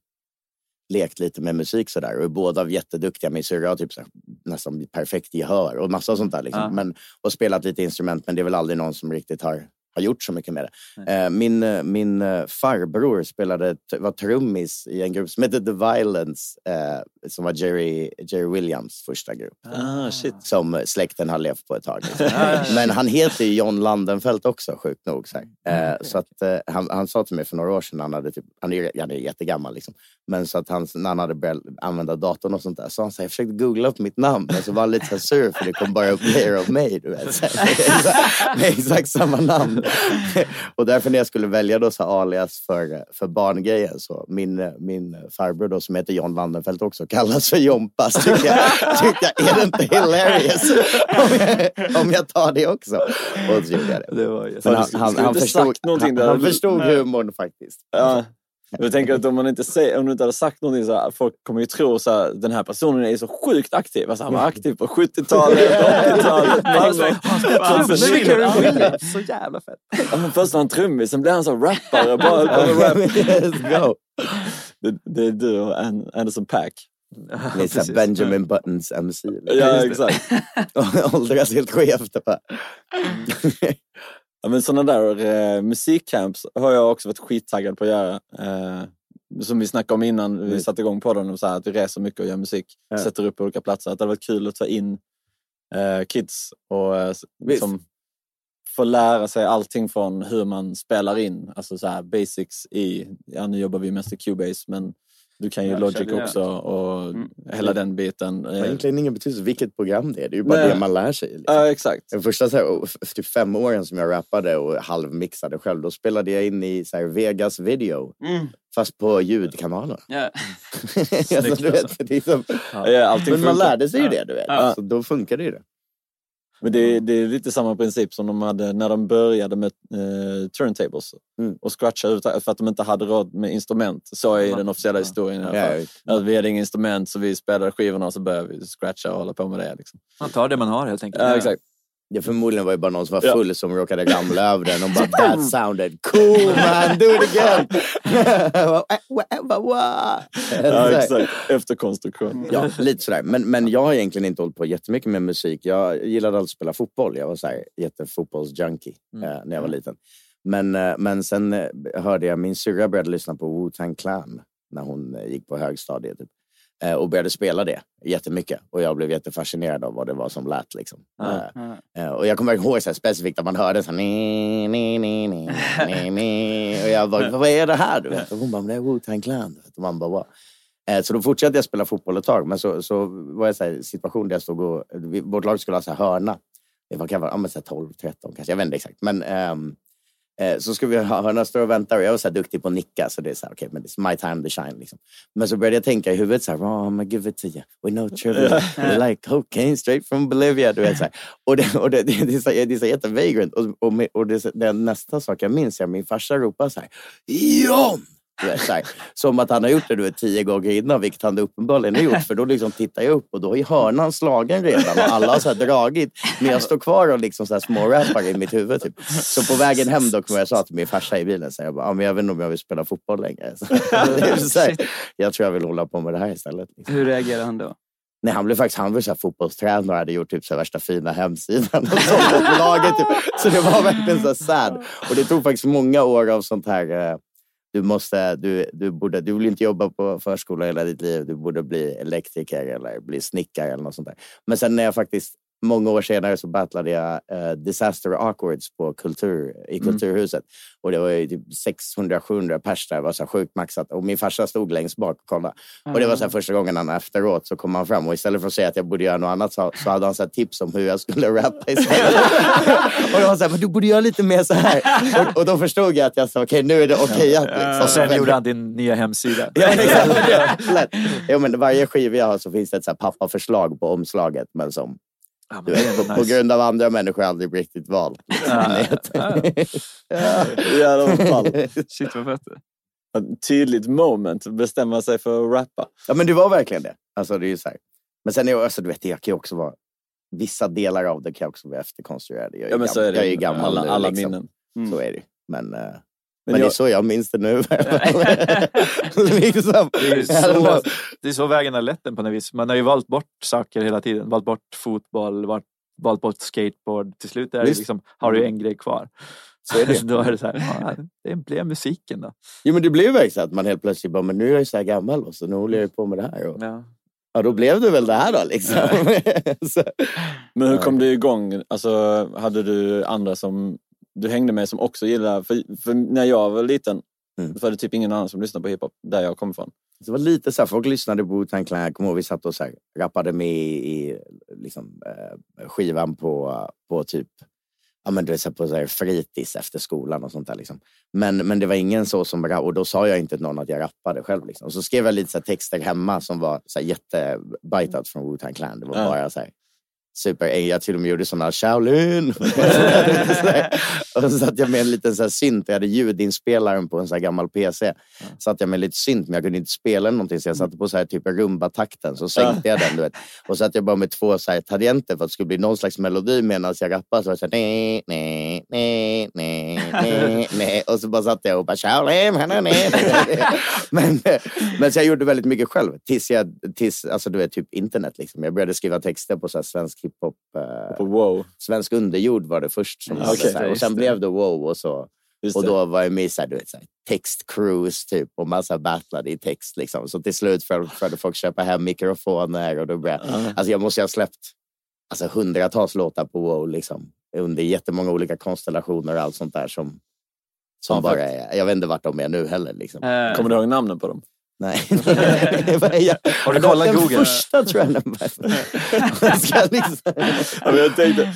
lekt lite med musik sådär och är båda jätteduktiga. Min syrra har typ så här, nästan perfekt gehör och massa sånt där. Liksom. Ja. Men, och spelat lite instrument men det är väl aldrig någon som riktigt har, har gjort så mycket med det. Eh, min, eh, min eh, farbror spelade, var trummis i en grupp som hette The Violence, eh, som var Jerry, Jerry Williams första grupp. Ah. Som släkten har levt på ett tag. Liksom. [LAUGHS] Men han heter ju John Landenfelt också, sjukt nog. Så. Eh, så att, eh, han, han sa till mig för några år sedan, han, hade typ, han, är, han är jättegammal, liksom. men så att han, när han hade börjat använda datorn och sånt där, så han så här, jag försökte googla upp mitt namn, men så var han lite sur för det kom bara upp grejer av mig. Du vet, så här, med exakt samma namn. [LAUGHS] och därför när jag skulle välja då så alias för, för barngrejen, så min, min farbror då, som heter John Landenfelt också kallas för Jompas. Tycker jag, [LAUGHS] tycker jag, är det inte hilarious om jag, om jag tar det också? Och så gjorde jag det. Det var du han, han, han, förstod, han, han förstod humorn faktiskt. Ja. Jag tänker att om, man inte säger, om du inte hade sagt någonting så här, folk kommer ju tro så här, den här personen är så sjukt aktiv. Alltså, han var aktiv på 70-talet, 80-talet. [LAUGHS] Alltså, Så jävla fett. Ja, men först var han trummis, sen blev han så rappare. Bara med rap. [LAUGHS] Let's go. Det, det är du och An- Anderson Pack. Det är så. Benjamin Buttons MC. Ja, exakt. [LAUGHS] Åldras helt skevt. Ja, men sådana där eh, musikcamps har jag också varit skittaggad på att göra. Eh, som vi snackade om innan vi Mm. satte igång podden, och så här, att vi reser mycket och gör musik. Ja. Sätter upp på olika platser. Att det hade varit kul att ta in eh, kids och eh, s- Visst. liksom, få lära sig allting från hur man spelar in. Alltså så här, basics i, ja nu jobbar vi mest i Cubase men du kan ju Ja, Logic också och Mm. hela den biten. Det har Eh, egentligen ingen betydelse vilket program det är. Det är ju bara Nej. det man lär sig. Liksom. Ja, exakt. De första så här, och f- typ fem åren som jag rappade och halvmixade själv, då spelade jag in i så här, Vegas video. Mm. Fast på ljudkanaler. Ja. [LAUGHS] alltså, vet, det är som, Ja, allting men man lärde sig ju det, du vet. Ja. Så då funkar det ju det. Men det, det är lite samma princip som de hade när de började med eh, turntables Mm. och scratcha ut för att de inte hade råd med instrument. Så är den officiella historien i alla fall. ja. Att vi hade inga instrument så vi spelade skivorna och så började vi scratcha och hålla på med det. Liksom. Man tar det man har helt enkelt. Ja, exakt. Det förmodligen var det bara någon som var Ja. full som råkade ramla [LAUGHS] över den och bara that sounded cool man, do it again! [LAUGHS] Ja, ja, exakt. Efterkonstruktion. Ja, lite sådär. Men, men jag har egentligen inte hållit på jättemycket med musik. Jag gillade att spela fotboll. Jag var så här jättefotbollsjunkie eh, när jag var liten. Men, eh, men sen eh, hörde jag min syrra började lyssna på Wu-Tang Clan när hon eh, gick på högstadiet. Typ. Eh, och började spela det jättemycket. Och jag blev jättefascinerad av vad det var som lät. Liksom. Ja. Eh, eh, och jag kommer ihåg så här specifikt att man hörde så här, ni, ni, ni, ni, ni, ni. Och jag bara, vad är det här? Du vet? Och hon bara, det är Wu-Tang Clan. Och man bara, wow. Så då fortsatte jag spela fotboll ett tag, men så, så var jag i en situation där jag stod och... Vårt lag skulle ha så här hörna. Det var kanske ja, men så här 12, 13 kanske, jag vet inte exakt. Men eh, så skulle vi ha hörna, stå och vänta och jag var så duktig på att nicka. Så det är så här, okej, men it's my time to shine. Liksom. Men så började jag tänka i huvudet så här, oh, I'm gonna give it to you. We know trivia. We like cocaine straight from Bolivia. Du vet, så här. Och, det, och det, det, är så, det är så jättevagrant. Och, och, och det, det nästa sak jag minns är att min farsa ropar så här, John! Här, som att han har gjort det du vet, tio gånger innan, vilket han uppenbarligen har gjort. För då liksom tittar jag upp och då är hörnan slagen redan och alla har så dragit. Men jag står kvar och liksom så här smårappar i mitt huvud. Typ. Så på vägen hem då kommer jag sa till min farsa i bilen, så här, jag, bara, ah, men jag vet inte om jag vill spela fotboll längre. [LAUGHS] Så, här, jag tror jag vill hålla på med det här istället. Liksom. Hur reagerar han då? Nej, han blev faktiskt han var så här fotbollstränare och hade gjort typ så värsta fina hemsidan. Och sånt åt laget, typ. Så det var verkligen så sad. Och det tog faktiskt många år av sånt här... Du, måste, du, du, borde, du vill inte jobba på förskola hela ditt liv. Du borde bli elektriker eller bli snickare eller något sånt där. Men sen när jag faktiskt många år senare så battlade jag eh, Disaster Awkwards på kultur, i Kulturhuset. Och det var ju typ 600-700 pers där. Det var så sjukt maxat. Och min farsa stod längst bak och kollade. Och det var så första gången han efteråt så kom han fram och istället för att säga att jag borde göra något annat så, så hade han så tips om hur jag skulle rappa istället. [LAUGHS] och det var så här, men du borde göra lite mer så här. Och, och då förstod jag att jag sa, okej nu är det okej att liksom. Och sen gjorde han din nya hemsida. Ja, exakt. [LAUGHS] Ja, men varje skiva jag har så finns det ett så här pappaförslag på omslaget. Men som Ja, men vet, ändå på nice. grund av andra människor aldrig riktigt valt. [LAUGHS] Ja. ja. Ja, fall. [LAUGHS] Shit vad fett. Ett tydligt moment, bestämma sig för att rappa. Ja, men det var verkligen det. Alltså, det är ju så här. Men sen är jag, alltså, du vet, det kan ju också vara... Vissa delar av det kan också vara efterkonstruerade. Jag är, Ja, men gam- så är det. jag är ju gammal alla, alla liksom. minnen. Så är det. Men, eh, men, Men det är jag- så jag minns det nu. [LAUGHS] [LAUGHS] liksom. Det är, så, det är så vägen har lett en på något vis. Man har ju valt bort saker hela tiden. Valt bort fotboll, valt, valt bort skateboard. Till slut är det Visst. liksom, har du en grej kvar. Så är det. [LAUGHS] då är det så här, ja, det blev musiken då. Jo, men det blev verkligen så att man helt plötsligt bara, men nu är jag ju så här gammal och så nu håller jag ju på med det här. Och, Ja. ja, då blev det väl det här då liksom. Men hur kom du igång? Alltså, hade du andra som du hängde med som också gillade... För, för när jag var liten Mm. så var det typ ingen annan som lyssnade på hiphop där jag kom ifrån. det var lite så här, folk lyssnade på Wu-Tang Clan. Jag kommer ihåg vi satt och så här, rappade med i, liksom, eh, skivan på, på typ Ja, men du vet, på så här, fritids efter skolan och sånt där. Liksom. Men, men det var ingen så som och då sa jag inte till någon att jag rappade själv. Liksom. Och så skrev jag lite så här, texter hemma som var så här, jättebajtat från Wu-Tang Clan. Det var bara så här, super. Jag till och med gjorde såna Shaolin. [LAUGHS] och så satt jag med en liten så här synt. Jag hade ljudinspelaren på en så gammal PC. Satt jag med lite synt, men jag kunde inte spela någonting. Så jag satte på så här typ rumba-takten. Så sänkte jag den. Du vet. Och så satt jag bara med två så här tangenter för att det skulle bli någon slags melodi medan jag rappade. Så var det så här, nej, nej, nej, nej, nej, nej. Och så bara satt jag och bara Shaolin. nej, nej, [LAUGHS] nej." men, men så jag gjorde väldigt mycket själv. Tills jag, tills, alltså du vet, typ internet liksom. Jag började skriva texter på så svensk hiphop. Eh, wow. Svensk underjord var det först. Som hade okej. så här, och sen det. blev det wow och så. Just Och då var jag med i så här, du vet, så här, textcruise typ och massa battlade i text. Liksom. Så till slut började folk köpa hem mikrofoner. Och då började, Ja. alltså jag måste ha släppt alltså, hundratals låtar på wow liksom, under jättemånga olika konstellationer och allt sånt där som, som Ja, bara är, Jag vet inte vart de är nu heller. Liksom. Eh, Kommer du ihåg namnen på dem? Nej. jag, Har du kollat den Google? första tror [LAUGHS] jag. liksom, Ja, jag tänkte,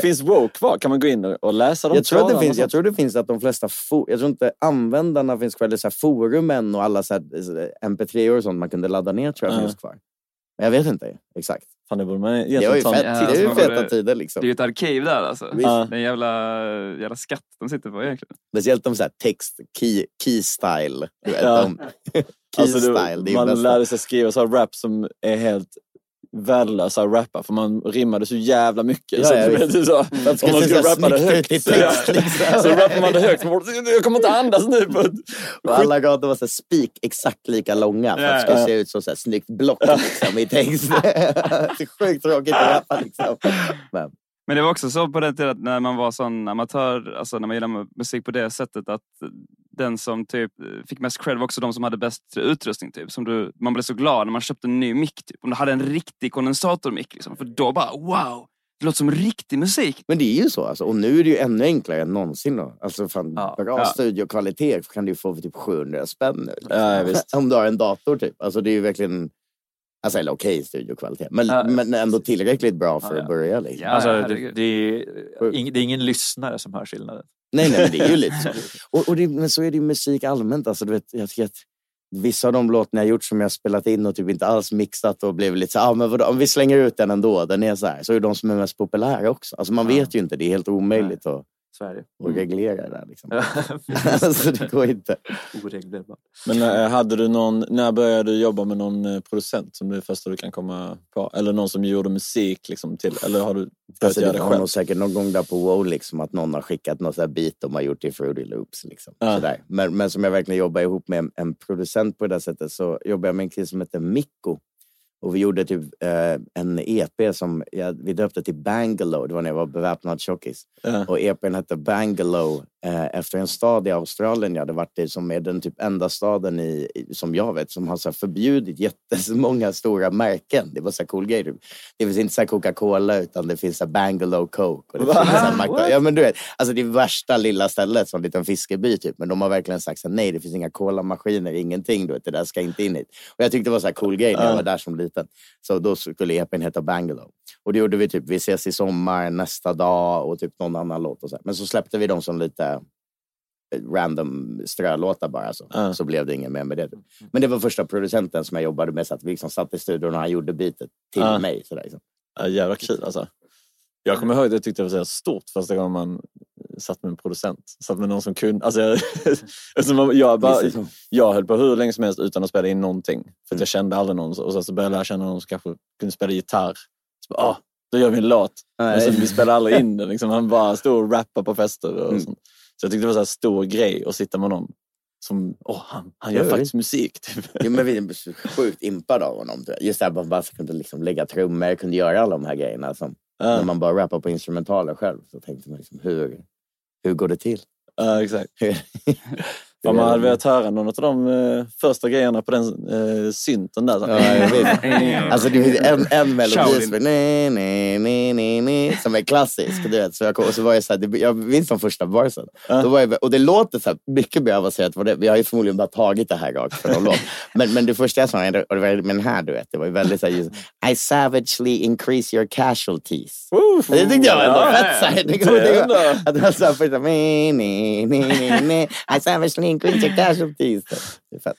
finns wow kvar? Kan man gå in och- läsa de jag, tror att det finns, jag tror det finns att de flesta fo- Jag tror inte användarna finns kvar. Eller så forumen och alla så här, mp3 och sånt man kunde ladda ner tror jag Ja. finns kvar. Men jag vet inte exakt. Fan, det borde man Det var ju fett, en Ja, det är ju feta tider liksom. Det är ju ett arkiv där alltså. Ja. Det är en jävla, jävla skatt de sitter på egentligen. Speciellt om så här text, key, key style. Du vet, Ja. de, [LAUGHS] key Alltså, style, det, det är ju man lärde sig skriva så här rap som är helt värdelösa att rappa för man rimmade så jävla mycket. Ja, så, ja, visst. vet, så, det om man skulle rappa det högt. så- text, liksom. Så rappar man det högt. så Jag kommer inte andas nu. På, [LAUGHS] Och alla gator var så spik exakt lika långa för att det skulle Ja. se ut som så här snyggt block liksom, i text. [LAUGHS] [LAUGHS] det är sjukt tråkigt att rappa liksom. Men, Men det var också så på den tiden att när man var sån amatör, alltså när man gillade musik på det sättet att den som typ fick mest cred var också de som hade bäst utrustning. Typ. Som du, man blev så glad när man köpte en ny mick. Typ. Om du hade en riktig kondensatormick. Liksom. För då bara wow! Det låter som riktig musik. men det är ju så. Alltså. Och nu är det ju ännu enklare än någonsin. Då. Alltså, fan, bra Ja. studiokvalitet kan du få för typ 700 spänn nu. Liksom. Ja. [LAUGHS] Om du har en dator typ. Alltså, det är ju verkligen... Alltså, eller okej studiokvalitet. Men, Ja, men ändå tillräckligt bra för Ja, ja. att börja. Liksom. Ja, alltså, det, det, är, det är ingen lyssnare som hör skillnaden. Nej, nej, men det är ju lite så. [LAUGHS] Och, och det, men så är det ju musik allmänt. Alltså, du vet, jag tycker att vissa av de låtarna jag gjort som jag spelat in och typ inte alls mixat och blev lite så ah, men vadå, om vi slänger ut den ändå, den är så här. Så är de som är mest populära också. Alltså man Ja. vet ju inte, det är helt omöjligt att, Sverige. att reglera det där. Liksom. [LAUGHS] Alltså det går inte. Oreglerbart. Men äh, hade du någon, när började du jobba med någon eh, producent som det första du kan komma på? Eller någon som gjorde musik liksom till? Eller har du börjat Alltså, göra det det själv? nog säkert någon gång där på WoW liksom, att någon har skickat något så här beat de har gjort i Fruity Loops. Liksom. Ja. Sådär. Men, men som jag verkligen jobbar ihop med en, en producent på det där sättet så jobbar jag med en kille som heter Mikko. Och vi gjorde typ eh, en EP som jag, vi döpte till Bangalow. Det var när jag var beväpnad tjockis. Ja. Och EPn hette Bangalow efter en stad i Australien jag hade varit i som är den typ enda staden i, som jag vet som har så förbjudit jättemånga stora märken. Det var så cool grej. Det finns inte så Coca-Cola utan det finns så Bangalow Coke. Och det Va? finns så här Mac- ja, men du vet, alltså det är värsta lilla stället som en liten fiskeby typ. Men de har verkligen sagt så nej det finns inga colamaskiner, ingenting. Du vet, det där ska inte in hit. Och jag tyckte det var så cool grej när jag Ja. var där som liten. Så då skulle EPn heta Bangalow. Och det gjorde vi typ, vi ses i sommar, nästa dag och typ någon annan låt. Och så. här. Men så släppte vi dem som lite eh, random strölåtar bara. Så, Ja. så blev det ingen mer med det. Men det var första producenten som jag jobbade med. Så att vi liksom satt i studion och han gjorde beatet till Ja. mig. Så där, liksom. Ja, jävla kul alltså. Jag kommer ihåg att jag tyckte det var så stort första gången man satt med en producent. Satt med någon som kunde. Alltså jag, [LAUGHS] alltså man- jag, bara, så. jag höll på hur länge som helst utan att spela in någonting. För att Mm. jag kände aldrig någon. Och sen så började jag lära känna någon som kanske kunde spela gitarr. Så bara, ah, då gör vi en låt. Men sen, vi spelade aldrig in [LAUGHS] den. Liksom. Han bara stod och rappade på fester. Och Mm. sånt. Så jag tyckte det var här stor grej att sitta med någon som, åh, han, han gör faktiskt musik. Typ. Jo, men vi är sjukt impade av honom. Just det här att man bara kunde liksom lägga trummor, kunde göra alla de här grejerna. Som, Ja. När man bara rappar på instrumentaler själv så tänkte man liksom hur, hur går det till? Ja, exakt. [LAUGHS] Om man hade velat höra någon av de eh, första grejerna på den eh, synten där. Ja, jag vet. [LAUGHS] Alltså det finns en, en melodi som är, nej, nej, nej, nej, nej, som är klassisk. Du vet. Så jag, kom, och så var jag, så här, det, jag minns de första barsen. Då var jag, och det låter så här, mycket mer avancerat. vad det- Vi har ju förmodligen bara tagit det här rakt från någon låt. [LAUGHS] Men, men det första jag sa, och det var med den här du vet, det var ju väldigt så här, just, I savagely increase your casualties. Det tyckte jag var ändå Ja, fett. Så här, det, det det, är det, ändå- att det var så här första, nej, nej, nej, nej, nej, I savagely increase your casualties. Det är fett.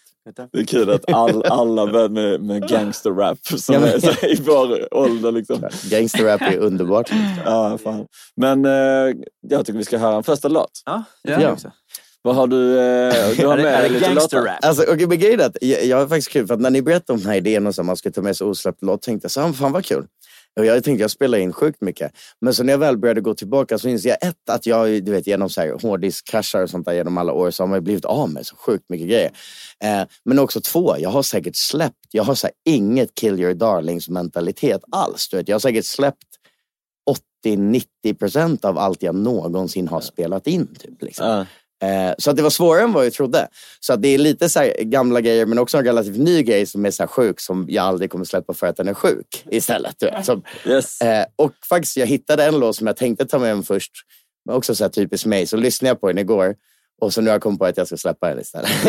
Det är kul att all, alla börjar med, med gangsterrap som Ja, men- är så här, i vår ålder. Liksom. Gangsterrap är underbart. Ja, fan. Men eh, jag tycker vi ska höra en första låt. Ja, Ja. Vad har du? Eh, du har med lite låtar. Alltså, okay, men grejen är att jag, jag har faktiskt kul, för att när ni berättade om den här idén och så, man skulle ta med sig osläppt låt, tänkte jag så här, fan vad kul. Och jag tänkte jag spelar in sjukt mycket. Men så när jag väl började gå tillbaka så inser jag ett, att jag du vet, genom så här hårddiskkraschar och sånt där genom alla år så har man blivit av med så sjukt mycket grejer. Eh, men också två, jag har säkert släppt, jag har så inget kill your darlings mentalitet alls. Du vet, jag har säkert släppt 80-90 procent av allt jag någonsin har spelat in. Typ, liksom. Ja. Eh, så att det var svårare än vad jag trodde. Så att det är lite så gamla grejer men också en relativt ny grej som är så sjuk som jag aldrig kommer släppa för att den är sjuk istället. Som, Yes. eh, och faktiskt jag hittade en låt som jag tänkte ta med mig först. Men också så här typiskt mig. Så lyssnade jag på den igår. Och så nu har jag kommit på att jag ska släppa den istället. [LAUGHS]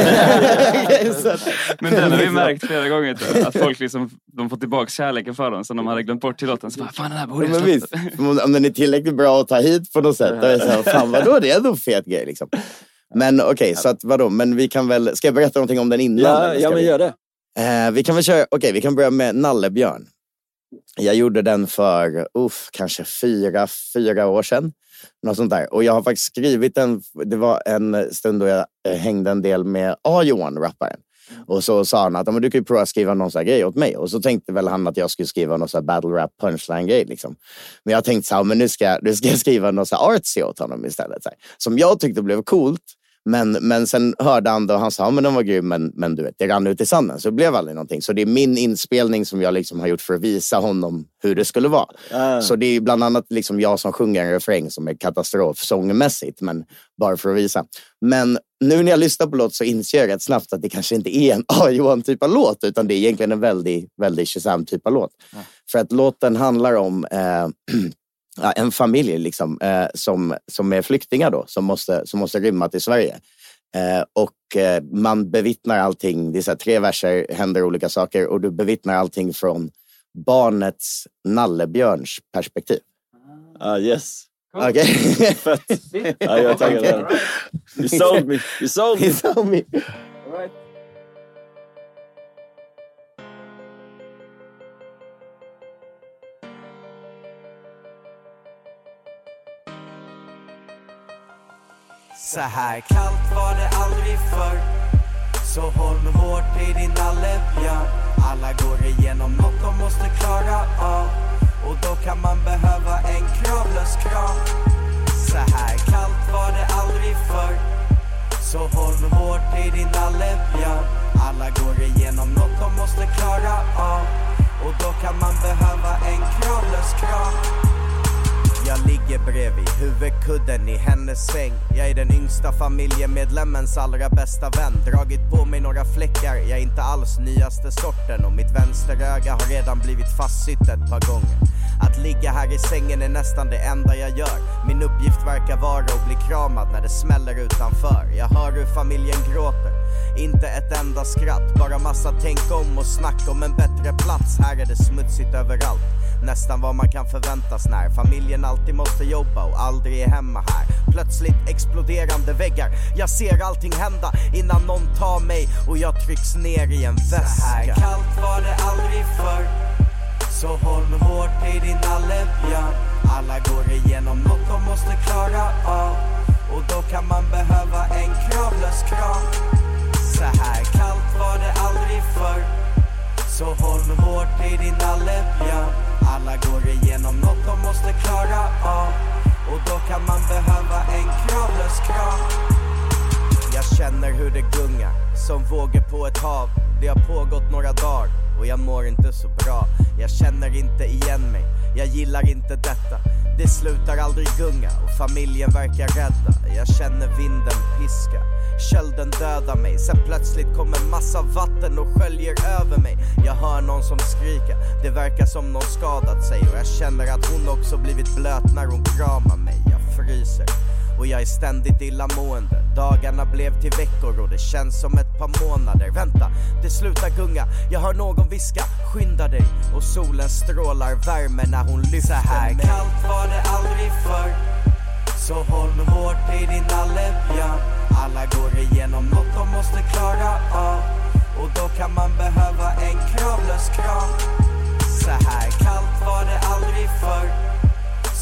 Men den har vi [LAUGHS] märkt flera gånger jag, att folk liksom, de får tillbaka kärleken för den som de hade glömt bort till låten. Så bara, fan den här borde Ja, jag släppa." Om om den är tillräckligt bra att ta hit på något sätt. Då är det så här, fan vadå, det är ändå en fet grej. Liksom. Men okej, så att vadå, men vi kan väl, ska jag berätta någonting om den innan? Ja, ja, men vi? gör det. Eh, vi kan väl köra, okej vi kan börja med Nallebjörn. Jag gjorde den för, uff, kanske fyra, fyra år sedan. Något sånt där. Och jag har faktiskt skrivit den, det var en stund då jag eh, hängde en del med A-Johan, rapparen. Och så sa han att "Ja, men du kan ju prova att skriva någon sån grej åt mig. Och så tänkte väl han att jag skulle skriva någon sån battle rap punchline grej. Liksom. Men jag tänkte så här, men nu ska, nu ska jag skriva något så här artsy åt honom istället. Så här. Som jag tyckte blev coolt. Men, men sen hörde han det och han sa, ja, men den var grym, men, men du vet, det rann ut i sanden. Så det blev aldrig någonting. Så det är min inspelning som jag liksom har gjort för att visa honom hur det skulle vara. Ah. Så det är bland annat liksom jag som sjunger en refräng som är katastrof sångmässigt, men bara för att visa. Men nu när jag lyssnar på låt så inser jag rätt snabbt att det kanske inte är en [LAUGHS] A-Johan typ av låt, utan det är egentligen en väldigt, väldigt Shazam typ av låt. För att låten handlar om eh, [CLEARS THROAT] en familj liksom, eh, som, som är flyktingar då, som måste, som måste rymma till Sverige. Eh, och eh, man bevittnar allting, det är så här, tre verser, händer olika saker och du bevittnar allting från barnets nallebjörns perspektiv. Ah, yes. Okej? Fett. Ja, jag är taggad. You sold me. You sold me. [LAUGHS] He told me. Så här kallt var det aldrig förr. Så håll hårt i din nallebjörn Alla går igenom något de måste klara av. Och då kan man behöva en kravlös kram. Så här kallt var det aldrig förr. Så håll hårt i din nallebjörn Alla går igenom något de måste klara kudden i hennes säng. Jag är den yngsta familjemedlemmens allra bästa vän. Dragit på mig några fläckar, jag är inte alls nyaste sorten. Och mitt vänsteröga har redan blivit fastsytt ett par gånger. Att ligga här i sängen är nästan det enda jag gör. Min uppgift verkar vara att bli kramad när det smäller utanför. Jag hör hur familjen gråter inte ett enda skratt, bara massa tänk om och snack om en bättre plats. Här är det smutsigt överallt Nästan vad man kan förväntas när familjen alltid måste jobba och aldrig är hemma här. Plötsligt exploderande väggar Jag ser allting hända innan någon tar mig och jag trycks ner i en väska. Så här kallt var det aldrig förr Så håll hårt i din nallebjörn Alla går igenom något de måste klara av Och då kan man behöva en kravlös kram. Så här. Kallt var det aldrig förr. Så håll hårt i din nallebjörn Alla går igenom något de måste klara av. Och då kan man behöva en kravlös kram. Jag känner hur det gungar som vågor på ett hav Det har pågått några dagar och jag mår inte så bra Jag känner inte igen mig, jag gillar inte detta Det slutar aldrig gunga och familjen verkar rädda. Jag känner vinden piska. Kölden dödar mig, sen plötsligt kommer massa vatten och sköljer över mig. Jag hör någon som skriker, det verkar som någon skadat sig. Och jag känner att hon också blivit blöt när hon kramar mig. Jag fryser och jag är ständigt illamående. Dagarna blev till veckor och det känns som ett par månader. Vänta, det slutar gunga. Jag hör någon viska, skynda dig. Och solen strålar värme när hon lyfter här mig. kallt var det aldrig förr. Så håll hårt i din nallebjörn. Alla går igenom något de måste klara av. Och då kan man behöva en kravlös kram. Så här kallt var det aldrig förr.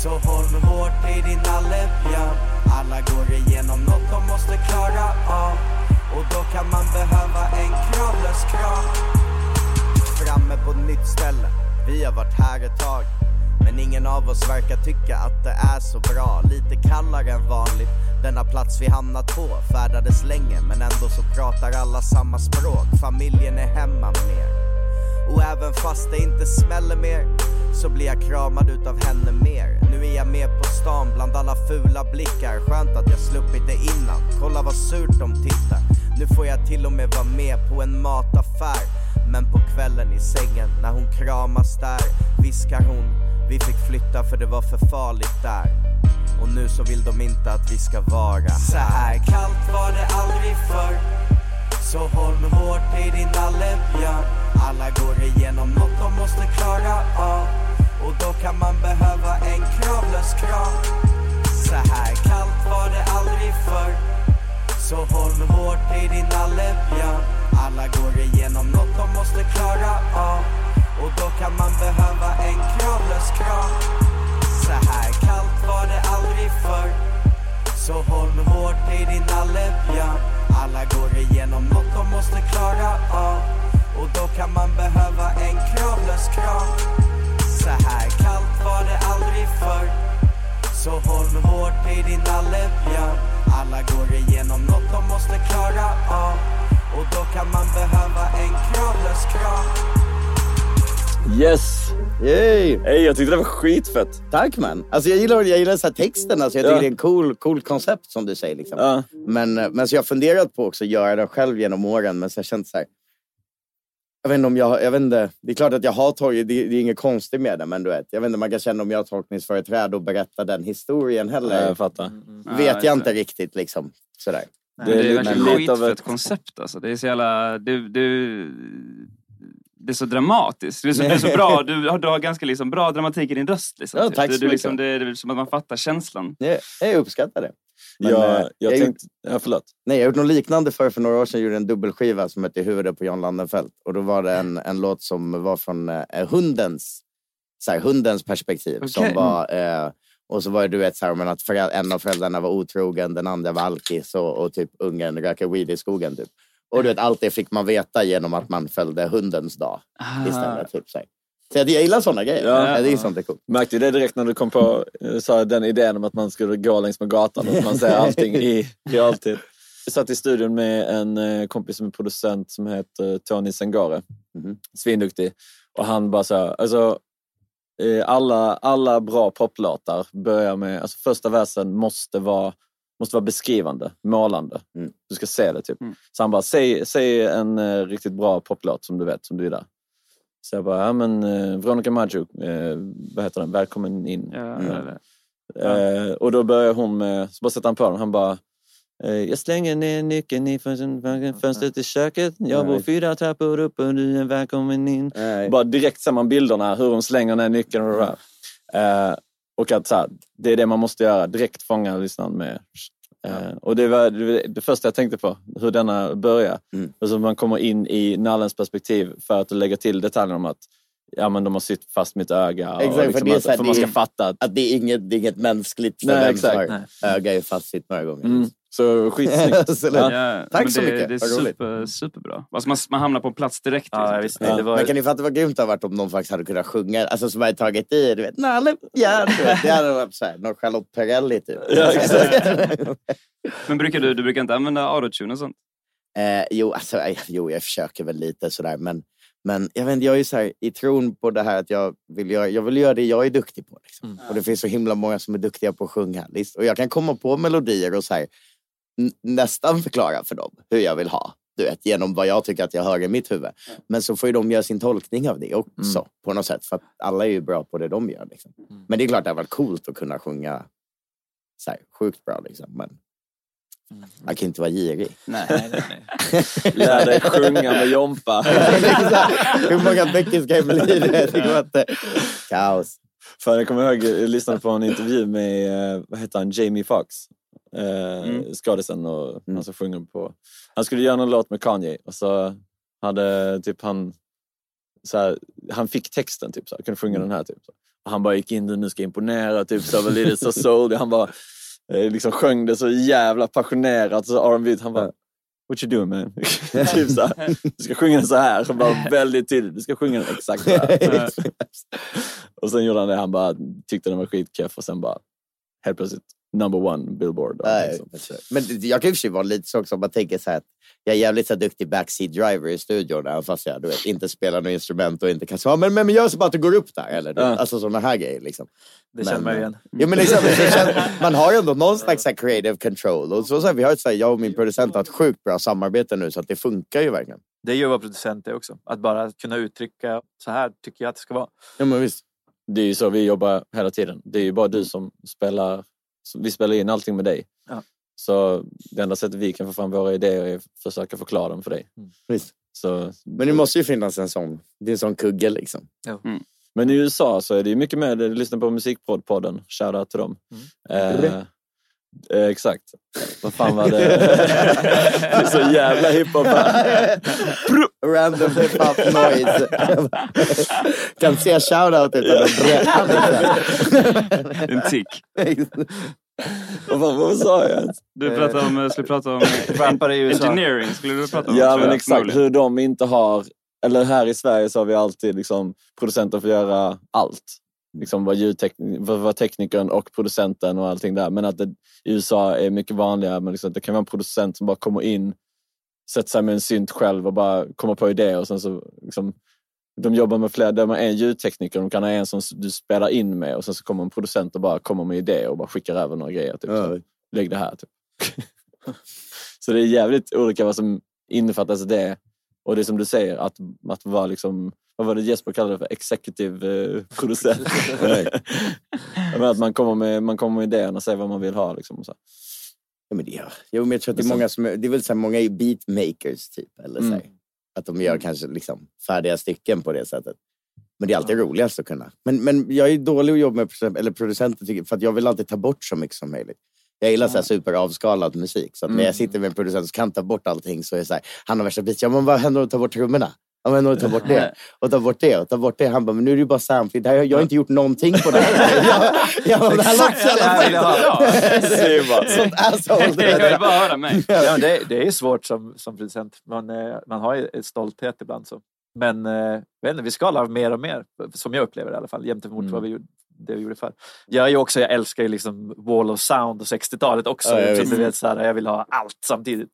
Så håll hårt i din nallebjörn. Alla går igenom något de måste klara av. Och då kan man behöva en kravlös kram. Framme på ett nytt ställe, vi har varit här ett tag. Men ingen av oss verkar tycka att det är så bra. Lite kallare än vanligt. Denna plats vi hamnat på färdades länge men ändå så pratar alla samma språk. Familjen är hemma mer. Och även fast det inte smäller mer så blir jag kramad utav henne mer. Nu är jag med på stan bland alla fula blickar. Skönt att jag sluppit det innan. Kolla vad surt de tittar. Nu får jag till och med vara med på en mataffär. Men på kvällen i sängen när hon kramas där viskar hon vi fick flytta för det var för farligt där. Och nu så vill de inte att vi ska vara Så här kallt var det aldrig förr. Så håll hårt i din nallebjörn. Alla går igenom något de måste klara av. Och då kan man behöva en kravlös kram. Så här kallt var det aldrig förr. Så håll hårt i din nallebjörn. Alla går igenom något de måste klara av. Och då kan man behöva en kravlös kram. Så här kallt var det aldrig förr. Så håll hårt i din nallebjörn. Alla går måste klara av. Och då kan man behöva en kravlös kram. Så här kallt var det aldrig förr. Så håll hårt i din nallebjörn. Alla går igenom något de måste klara av. Och då kan man behöva en kravlös kram. Yes! Yay! Hey, jag tyckte det var skitfett. Tack man. Alltså jag gillar, jag gillar så här texten. Alltså jag tycker Ja. det är en cool, cool koncept som du säger. Liksom. Ja. Men, eh, men så jag har funderat på också att göra det själv genom åren. Men så har jag känt så här. Jag vet inte om jag, jag vet inte, det är klart att jag har tagit, det, det är inget konstigt med det. Men du vet, jag vet inte, man kan känna om jag har tolkningsföreträde och berätta den historien heller. Ja, jag fattar. Vet jag inte riktigt liksom. Sådär. Det är, lite- verkligen lite av skitfett ett- koncept alltså. Det är så jävla... Du, du, det är så dramatiskt. Det är så, det är så bra. Du har, du har ganska liksom bra dramatik i din röst. Liksom, Ja, typ. tack så du liksom, mycket. det är som att man fattar känslan. Jag, jag uppskattar det. Men, eh, jag, jag tänkte... Ja, förlåt. Nej, jag har gjort något liknande för, för några år sedan. Jag gjorde en dubbelskiva som hette Huvudet på John Landenfelt. Och då var det en, en låt som var från eh, hundens, så här, hundens perspektiv. Som Okej. var, eh, och så var det du vet, så här, men att en av föräldrarna var otrogen, den andra var alkis och, och typ ungen röker weed i skogen. Typ. Och du vet, allt det fick man veta genom att man följde hundens dag istället. Typ, så. Så jag, gillar sådana grejer. Ja. Ja. Jag tycker sånt är coolt. Märkte du det direkt när du kom på eh, sa den idén om att man skulle gå längs med gatan och att man ser allting i [LAUGHS] realtid? Jag satt i studion med en eh, kompis som är producent som heter Tony Sengare. Mhm. Svinduktig. Och han bara så här, alltså eh, alla, alla bra poplåtar börjar med, alltså första versen måste vara, måste vara beskrivande, målande. Mm. Du ska se det typ. Mm. Så han bara, säg, säg en eh, riktigt bra poplåt som du vet, som du gillar. Så jag bara, ja men eh, Veronica Maggio, eh, vad heter den? Välkommen in. Ja, Mm. eller- Eh, och då börjar hon med, så bara sätter han på den, han bara eh, jag slänger ner nyckeln i fönstret, i köket. Jag bor fyra trappor upp och du är välkommen in. Nej. Bara direkt ser man bilderna, hur hon slänger ner nyckeln. Och, det där. Och att så här, det är det man måste göra, direkt fånga lyssnaren med. Eh, och det var det, första jag tänkte på, hur denna börjar. Mm. Och så man kommer in i nallens perspektiv för att lägga till detaljer om att ja, men de har sytt fast mitt öga. och Exakt, för liksom är att, så här, för man ska fatta att Att det är inget, det är inget mänskligt för Nej, exakt. har öga är fastsitt några gånger. Mm. Så skitsnyggt. [LAUGHS] Ja. Ja, Tack men så det, mycket. Det är super, superbra. Alltså man, man hamnar på plats direkt. Ja, liksom. visst. Ja. Det var... Men kan ni fatta vad grymt det hade varit om någon faktiskt hade kunnat sjunga? Alltså som hade tagit i, du vet, Nalle, ja, [LAUGHS] du vet. Det hade varit såhär, någon Charlotte Perrelli typ. Ja, [LAUGHS] exakt. Men brukar du, du brukar inte använda autotune och sånt? eh, jo, alltså, jo, jag försöker väl lite sådär, men, Men jag, vet, jag är så här, i tron på det här att jag vill göra, jag vill göra det jag är duktig på. Liksom. Och det finns så himla många som är duktiga på att sjunga. Visst? Och jag kan komma på melodier och så här, nästan förklara för dem hur jag vill ha. Du vet, genom vad jag tycker att jag hör i mitt huvud. Men så får ju de göra sin tolkning av det också. På något sätt. För att alla är ju bra på det de gör. Liksom. Men det är klart det har varit coolt att kunna sjunga så här, sjukt bra. Liksom. Men jag kan inte vara girig. Nej, nej, [LAUGHS] nej. Lär dig sjunga med Jompa. [LAUGHS] Hur många böcker ska jag bli? [LAUGHS] Det går inte. Kaos. För jag kommer ihåg, jag lyssnade på en intervju med, eh, vad heter han, Jamie Foxx. Eh, Skådisen och han som sjunger på... Han skulle göra någon låt med Kanye och så hade typ han... Så här, han fick texten, typ så här, kunde sjunga den här. Typ, så. Och han bara gick in, nu ska jag imponera, typ så, var lite så soul. Han bara eh, liksom sjöng det så jävla passionerat, så R&B. Han bara, What you doing man? [LAUGHS] typ så här, du ska sjunga den så här. Så bara [LAUGHS] väldigt tydligt, du ska sjunga den exakt så här. [LAUGHS] och sen gjorde han det, han bara tyckte den var skitkeff och sen bara helt plötsligt number one billboard. Nej, Men jag kan i och för sig vara lite så också om man tänker så här att jag är jävligt så duktig backseat driver i studion även fast jag du vet, inte spelar något instrument och inte kan säga men, men, men gör så bara att du går upp där. Eller, Ja. Alltså sådana här grejer. Liksom. Det känner man igen. Ja, men liksom, känner, [LAUGHS] man har ju ändå någon slags här creative control. Och så, så här, vi har ett, så här, jag och min producent har ett sjukt bra samarbete nu så att det funkar ju verkligen. Det gör vår producent det också. Att bara kunna uttrycka, så här tycker jag att det ska vara. Ja, men visst. Det är ju så vi jobbar hela tiden. Det är ju bara du som spelar. Vi spelar in allting med dig. Ja. Så det enda sättet vi kan få fram våra idéer är att försöka förklara dem för dig. Visst. Så, Men det måste ju finnas en sån, det är en sån kugge liksom. men i USA så är det ju mycket mer, du lyssnar på Musikpodd-podden, shoutout till dem. Mm. Eh, eh, exakt. Vad fan var det? [LAUGHS] det är så jävla hiphop här. Random hip-hop noise. kan se shoutout utan att berätta. En tick. Vad fan, vad sa jag? Du pratade om, skulle prata om [LAUGHS] Rappare i USA. engineering. Skulle du prata om? Ja men exakt, hur de inte har, eller här i Sverige så har vi alltid liksom producenter för att göra allt. Liksom ljudtekn- vara vara teknikern och producenten och allting där. Men att det i USA är mycket vanligare, men liksom, det kan vara en producent som bara kommer in, sätter sig med en synt själv och bara kommer på idéer och sen så liksom, de jobbar med flera, de har en ljudtekniker, de kan ha en som du spelar in med och sen så kommer en producent och bara kommer med idéer och bara skickar över några grejer. Typ, så, Lägg det här. Typ. [LAUGHS] så det är jävligt olika vad som innefattas i det. Och det som du säger, att, att vara liksom, vad var det Jesper kallade det för? Executive eh, producent. [LAUGHS] [LAUGHS] Menar att man kommer med, man kommer med idéerna och säger vad man vill ha. Liksom, så. Ja, men det, gör- jo, men jag tror att det är många som är, det är väl så här, många är beatmakers typ. Eller så här, Mm. Att de gör kanske liksom färdiga stycken på det sättet. Men det är alltid roligast att kunna. Men, men jag är dålig att jobba med eller producenter för att jag vill alltid ta bort så mycket som möjligt. Jag gillar så här superavskalad musik. Så att när jag sitter med en producent som kan ta bort allting så är det så här, han har värsta beats. Ja, men vad händer om du tar bort trummorna? Ja, men du tar bort det och tar bort det och tar bort det. Han bara, men nu är det ju bara här, jag har inte gjort någonting på det här. [LAUGHS] jag, jag, jävla det här vill jag ha. Sånt asshole. Jag vill bara höra mig. Ja, men det, det är svårt som, som producent. Man, eh, man har ju ett stolthet ibland. Så. Men eh, jag vet inte, vi ska alla mer och mer, som jag upplever det i alla fall, gentemot Mm. vad vi gjorde, det vi gjorde förr. Jag, är också, jag älskar ju liksom Wall of Sound och 60-talet också. Ja, jag jag, vet. så här, jag vill ha allt samtidigt.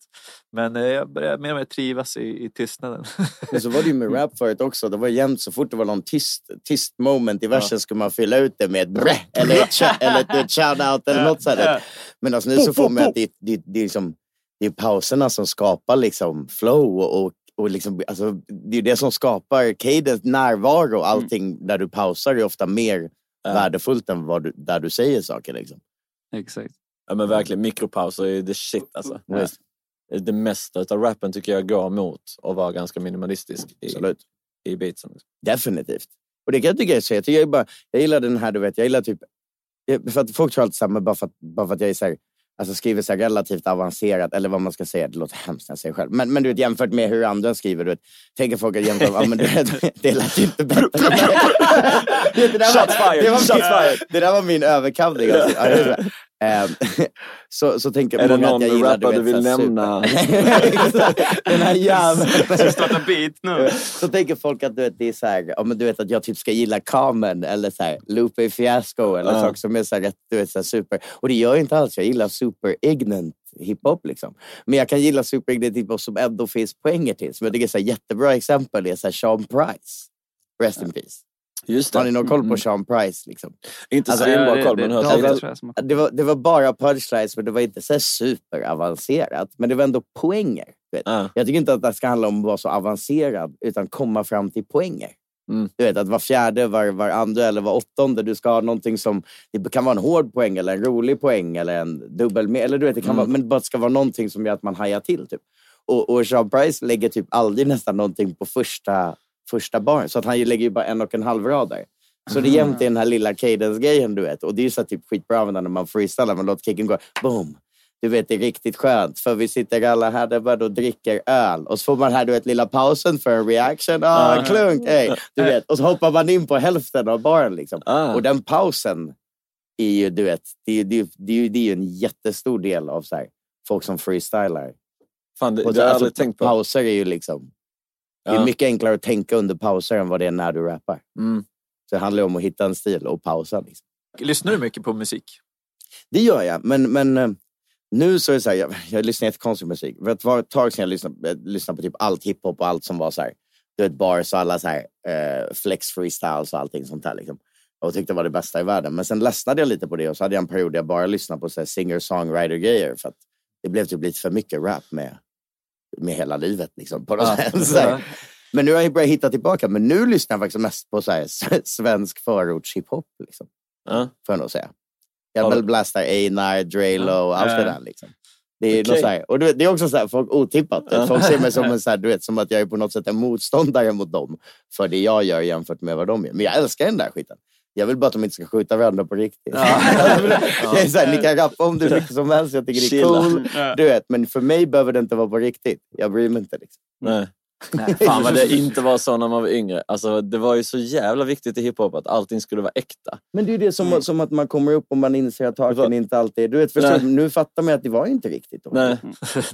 Men eh, jag börjar mer och mer trivas i, i tystnaden. Men så var det ju med [LAUGHS] rap förut också. Det var jämt så fort det var någon tyst, tyst moment i versen skulle man fylla ut det med ett brä eller ett, [LAUGHS] eller ett, ett shout-out eller något sådant. Men alltså nu så får man att det, det, det, är liksom, det är pauserna som skapar liksom flow och, och, liksom, alltså, det är det som skapar cadence, närvaro och allting där du pausar är ofta mer värdefullt än vad du, där du säger saker. Liksom. Exakt. Ja men verkligen, mikropauser är the shit alltså. Visst. Det mesta av rappen tycker jag går mot att vara ganska minimalistisk i, Absolut. i beatsen. Definitivt. Och det kan jag tycka är så. Jag, tycker jag, bara, jag gillar den här, du vet, jag gillar typ... För att folk tror alltid samma bara för att, bara för att jag är så här, alltså skriver så relativt avancerat, eller vad man ska säga, det låter hemskt när jag säger själv. Men, men du vet, jämfört med hur andra skriver, du vet, tänker folk att jämföra, ja, men du vet, det lät inte bättre. [LAUGHS] det, där fired, det, var min, det där var min överkallning. Alltså. Det är så. Ehm, [LAUGHS] så, så tänker Är det många att någon jag gillar rapper du vill så här nämna? [LAUGHS] super- Den här jäveln. Ska starta beat nu? Så tänker folk att du vet, det är så här, ja, men du vet, att jag typ ska gilla Kamen eller så här, Lupe Fiasco eller Ja. saker som är så här, rätt, du vet, så här, super. Och det gör jag inte alls. Jag gillar super ignorant hiphop. Liksom. Men jag kan gilla super ignorant hiphop som ändå finns poänger till. Som jag tycker är så här, jättebra exempel är så här, Sean Price. Rest in peace. Just det. Har ni någon koll på Mm. Sean Price? Liksom? Inte Alltså, så himla det- koll, det- men hört det- det- har- Det var, det var bara punchlines, men det var inte så superavancerat. Men det var ändå poänger. Ja. Jag tycker inte att det ska handla om att vara så avancerad, utan komma fram till poänger. Mm. Du vet att var fjärde, var, var andra eller var åttonde, du ska ha någonting som... Det kan vara en hård poäng eller en rolig poäng eller en dubbel med, eller du vet, det kan Mm. vara, Men bara det ska vara någonting som gör att man hajar till. Typ. Och, och Sean Price lägger typ aldrig nästan någonting på första, första baren. Så att han lägger ju bara en och en halv rad där. Så det är jämt i den här lilla cadence-grejen du vet. Och det är ju så typ skitbra när man freestylar, man låter kicken gå. Boom! Du vet, det är riktigt skönt. För vi sitter alla här där bara och dricker öl. Och så får man här du vet, lilla pausen för en reaction. Ah, Ja. klunk! Hey. Du vet. Och så hoppar man in på hälften av baren. Liksom. Ah. Och den pausen är ju, du vet, det är, det är, det är, ju- det är ju en jättestor del av så här, folk som freestylar. Fan, det, Och det så, har jag alltså, aldrig tänkt på. Pauser är ju liksom... Det är mycket enklare att tänka under pauser än vad det är när du rappar. Mm. Så det handlar om att hitta en stil och pausa. Liksom. Lyssnar du mycket på musik? Det gör jag, men, men eh, nu så är det så här, jag, jag lyssnar jättekonstig musik. För det var ett tag sedan jag lyssnade, jag lyssnade på typ allt hiphop och allt som var så här, du vet bars och alla så här, eh, flex freestyles och allting sånt där. Liksom. Och tyckte det var det bästa i världen. Men sen ledsnade jag lite på det och så hade jag en period där jag bara lyssnade på singer-songwriter-grejer. För att det blev typ lite för mycket rap med, med hela livet. Liksom, på något Ja. sätt. Men nu har jag börjat hitta tillbaka. Men nu lyssnar jag faktiskt mest på så här, svensk förorts-hiphop. Liksom, Ja. får jag nog säga. Jag väl blastar Einar, Drelo och allt det där. Liksom. Det är, så här, och vet, det är också så här, folk otippat. Ja. Folk ser mig som, en, [LAUGHS] så här, du vet, som att jag är på något sätt en motståndare mot dem. För det jag gör jämfört med vad de gör. Men jag älskar den där skiten. Jag vill bara att de inte ska skjuta varandra på riktigt. [LAUGHS] jag är så här, ni kan rappa om det hur mycket som helst. Jag tycker det är cool. Du vet, men för mig behöver det inte vara på riktigt. Jag bryr mig inte. Liksom. Nej. [LAUGHS] Fan vad det [LAUGHS] inte var så när man var yngre. Alltså, det var ju så jävla viktigt i hiphop att allting skulle vara äkta. Men det är ju det som, som att man kommer upp och man inser att haken inte alltid är... Du vet, förstår, Nej. nu fattar man att det var inte riktigt. Då. Nej.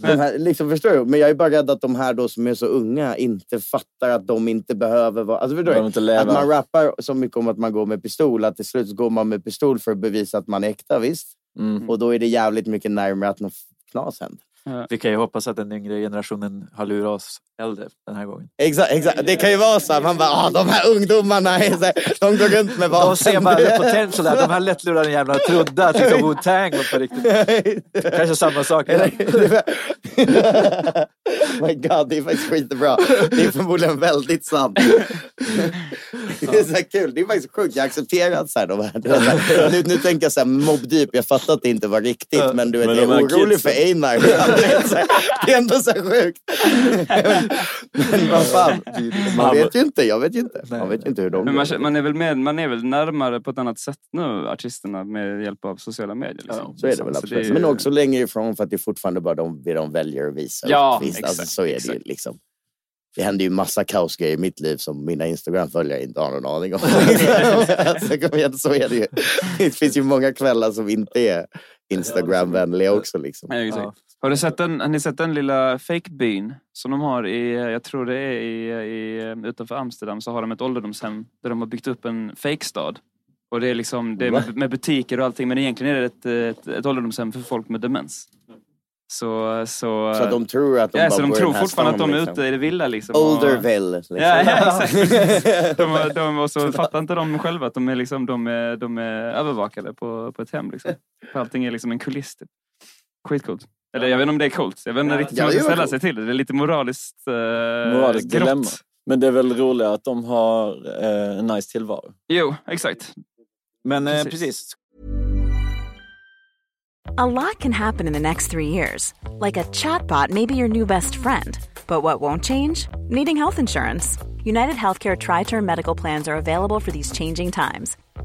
De här, liksom, förstår du? Men jag är bara rädd att de här då som är så unga inte fattar att de inte behöver vara... Alltså, förstår Behöver du? inte leva. Att man rappar så mycket om att man går med pistol, att till slut går man med pistol för att bevisa att man är äkta, visst? Mm. Och då är det jävligt mycket närmare att något knas händer. Vi kan ju hoppas att den yngre generationen har lurat oss äldre den här gången. Exakt, exakt. Det kan ju vara så man bara, ah, de här ungdomarna, är så här, de går runt med vapen. De ser bara the potential där. De här lättlurade jävlarna trodde att [LAUGHS] Wu-Tang var på riktigt. Kanske samma sak. [LAUGHS] My God, det är faktiskt skitbra. Det är förmodligen väldigt sant. Det är så här kul. Det är faktiskt sjukt. Jag accepterar att så här, de här, nu, nu tänker jag så här, Mobb Deep. Jag fattar att det inte var riktigt, men du vet, Men jag är orolig kidsen. för Einar. Det [LAUGHS] det är ändå så här sjukt. Men vad fan, man vet ju inte. Jag vet ju inte. Man vet ju inte hur de Men man, man, är väl med, man är väl närmare på ett annat sätt nu, artisterna, med hjälp av sociala medier. Liksom. Så är det väl absolut. är ju- Men också längre ifrån för att det är fortfarande bara de, det de väljer att visa. Ja. Visst, alltså, exakt, så är det ju exakt. liksom. Det händer ju massa kaosgrejer i mitt liv som mina Instagram-följare inte har någon aning om. alltså, kom igen, så är det ju. Det finns ju många kvällar som inte är Instagram-vänliga också. Liksom. Ja, exakt. Har, du sett den, har ni sett den lilla fake-byn som de har i, jag tror det är i, i, utanför Amsterdam, så har de ett ålderdomshem där de har byggt upp en fake-stad. Och det är liksom det är med, med butiker och allting, men egentligen är det ett, ett, ett ålderdomshem för folk med demens. Så, så, Så de tror att de ja, bara så de tror fortfarande att de är liksom. ute i det vilda. Liksom, Olderville. Liksom. Ja, ja exakt. [LAUGHS] De, de, och så fattar inte de själva att de är, liksom, de är, de är övervakade på, på ett hem. Liksom. Allting är liksom en kuliss. Typ. Skitcoolt. Eller jag vet inte om det är coolt. Jag vet inte riktigt hur Ja, man ska ställa sig till det. Det är lite moraliskt, eh, Moraliskt grått. dilemma. Men det är väl roligt att de har eh, en nice tillvaro. Jo, exakt. Men eh, Precis. precis. A lot can happen in the next three years. Like a chatbot may be your new best friend. But what won't change? Needing health insurance. United Healthcare Tri Term Medical Plans are available for these changing times.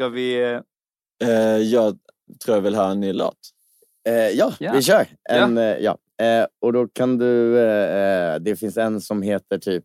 Ska vi... eh, Eh, jag tror jag vill ha en ny låt. Eh, ja, Ja. vi kör. En, Ja. ja. ja. Eh, och då kan du... Eh, eh, det finns en som heter typ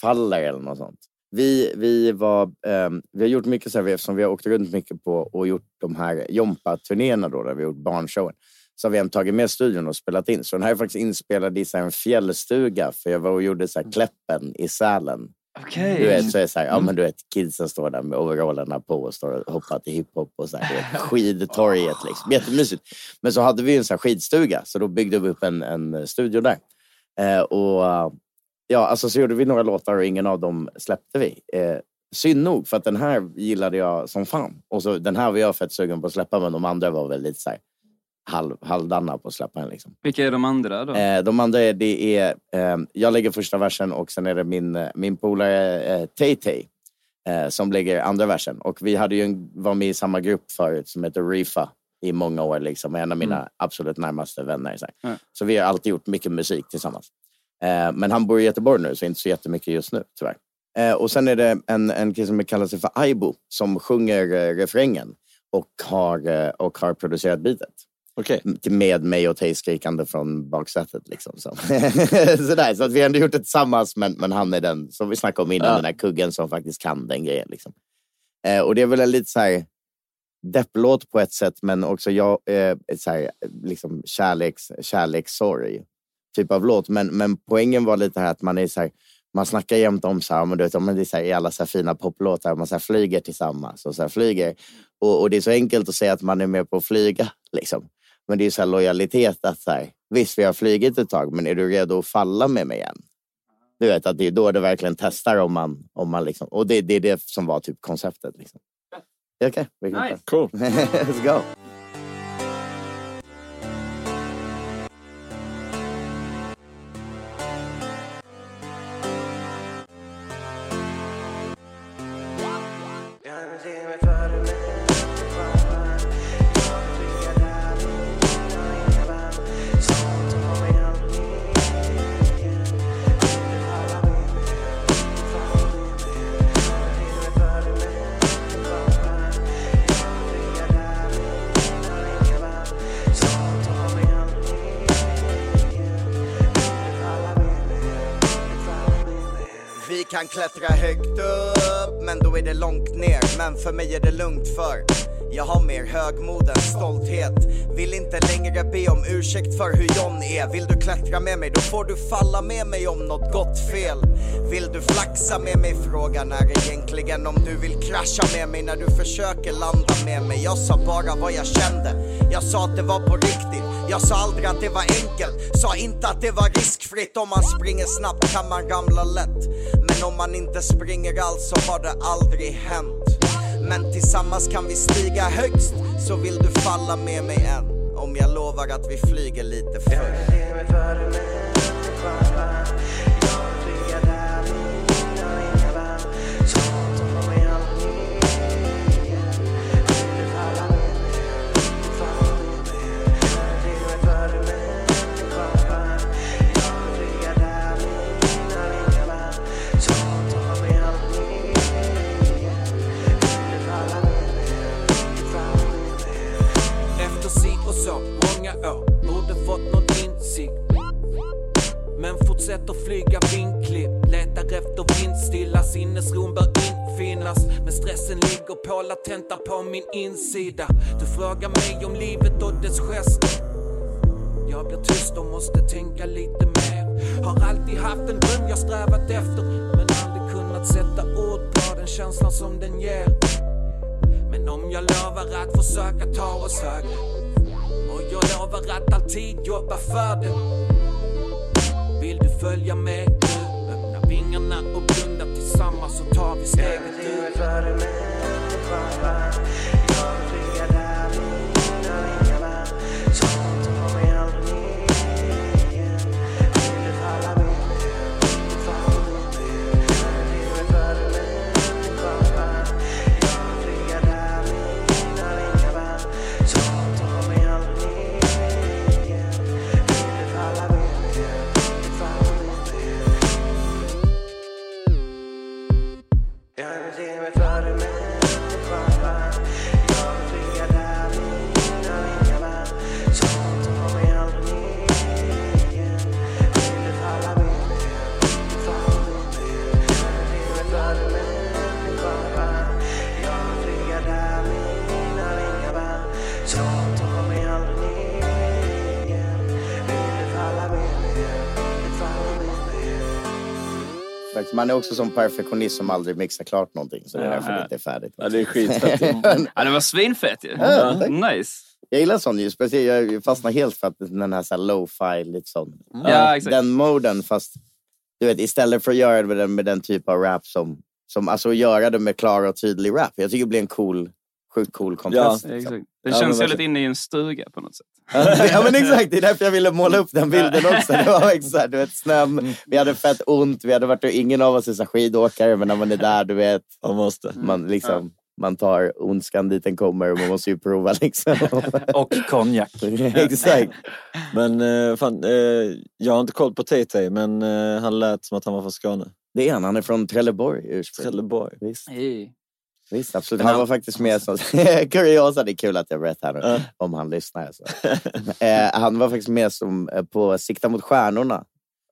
Faller eller något sånt. Vi, vi, var, eh, vi har gjort mycket så här, eftersom vi har åkt runt mycket på och gjort de här Jompa-turnéerna då, där vi har gjort barnshowen. Så har vi tagit med studion och spelat in. Så den här är faktiskt inspelad i en fjällstuga. För jag var och gjorde så här, Kläppen i Sälen. Okej. Du vet, så är så här, ja men du vet, kidsen står där med overallerna på och står och hoppar till hiphop och så här, vet, skidtorget liksom. Jättemysigt. Men så hade vi en så här skidstuga, så då byggde vi upp en, en studio där. Eh, och ja, alltså så gjorde vi några låtar och ingen av dem släppte vi. Eh, synd nog, för att den här gillade jag som fan. Och så den här var jag fett sugen på att släppa, men de andra var väl lite så här halv, halvdana på att släppa den liksom. Vilka är de andra då? Eh, de andra är, det är, eh, jag lägger första versen och sen är det min, eh, min polare eh, Tay Tay eh, som lägger andra versen. Och vi hade ju en, var med i samma grupp förut som heter Rifa i många år. Liksom, en av mina Mm. absolut närmaste vänner. Så. Ja. så vi har alltid gjort mycket musik tillsammans. Eh, men han bor i Göteborg nu, så inte så jättemycket just nu tyvärr. Eh, och sen är det en, en kille som kallar sig för Aibo som sjunger refrängen och har, och har producerat beatet. Okay. Med mig och Tay skrikande från baksätet. Liksom, så. [LAUGHS] Sådär, så att vi har ändå gjort det tillsammans, men, men han är den som vi snackade om innan, Ja. den där kuggen som faktiskt kan den grejen. Liksom. Eh, och det är väl en lite så här depplåt på ett sätt, men också jag, eh, så här, liksom kärleks, kärlekssorg typ av låt. Men, men poängen var lite här att man är så här, man snackar jämt om så här, men du vet, men det är så här, i alla så här fina poplåtar, man så här flyger tillsammans och så här flyger. Och, och det är så enkelt att säga att man är med på att flyga. [LAUGHS] Liksom. Men det är så här lojalitet att så här, visst, vi har flygit ett tag, men är du redo att falla med mig igen? Du vet att det är då det verkligen testar om man, om man liksom, och det, det är det som var typ konceptet. Liksom. Okej, okay, vi Nice. Cool. [LAUGHS] Let's go. Kan klättra högt upp, men då är det långt ner. Men för mig är det lugnt för jag har mer högmod än stolthet. Vill inte längre be om ursäkt för hur John är. Vill du klättra med mig, då får du falla med mig om något gått fel. Vill du flaxa med mig, frågan är egentligen om du vill krascha med mig när du försöker landa med mig. Jag sa bara vad jag kände. Jag sa att det var på riktigt. Jag sa aldrig att det var enkelt. Sa inte att det var riskfritt. Om man springer snabbt kan man ramla lätt. Men om man inte springer alls så har det aldrig hänt. Men tillsammans kan vi stiga högst Så vill du falla med mig än? Om jag lovar att vi flyger lite först. Fått någon insikt. Men fortsätter flyga vinklipp Letar efter vindstilla sinnesron bör infinnas. Men stressen ligger på latenta på min insida. Du frågar mig om livet och dess gester. Jag blir tyst och måste tänka lite mer. Har alltid haft en dröm jag strävat efter. Men aldrig kunnat sätta ord på den känslan som den ger. Men om jag lovar att försöka ta oss högre jag lovar att alltid jobba för det Vill du följa med nu? Öppna vingarna och blunda tillsammans så tar vi steget ut. Faktiskt, Man är också som perfektionist som aldrig mixar klart någonting. Så det är därför det inte är färdigt. Ja, det är skitfett. [LAUGHS] Ja, det var svinfett ju. Ja, nice. Jag gillar sån ju. Speciellt, jag fastnar helt för att den här, så här lo-fi, lite sån. Ja, exakt. Den moden, fast du vet, istället för att göra det med den, med den typ av rap som, som alltså göra det med klar och tydlig rap. Jag tycker det blir en cool, sjukt cool kontrast. Ja, liksom. Exakt. Det känns väldigt inne i en stuga på något sätt. [LAUGHS] ja men exakt, det är därför jag ville måla upp den bilden också. Det var exakt, du vet, snön, vi hade fett ont, vi hade varit, ingen av oss är så skidåkare, men när man är där, du vet. Man måste. Man, liksom, man tar ondskan dit den kommer och man måste ju prova [LAUGHS] liksom. [LAUGHS] Och konjak. exakt. Men eh, fan, eh, jag har inte koll på TT, men eh, han lät som att han var från Skåne. Det är han, han är från Trelleborg ursprungligen. Trelleborg. Visst. Hey. Visst, absolut. Han var faktiskt med som... [LAUGHS] Kuriosa, det är kul att jag berättar nu, om han lyssnar. Alltså. [LAUGHS] eh, han var faktiskt med som, eh, på Sikta mot stjärnorna.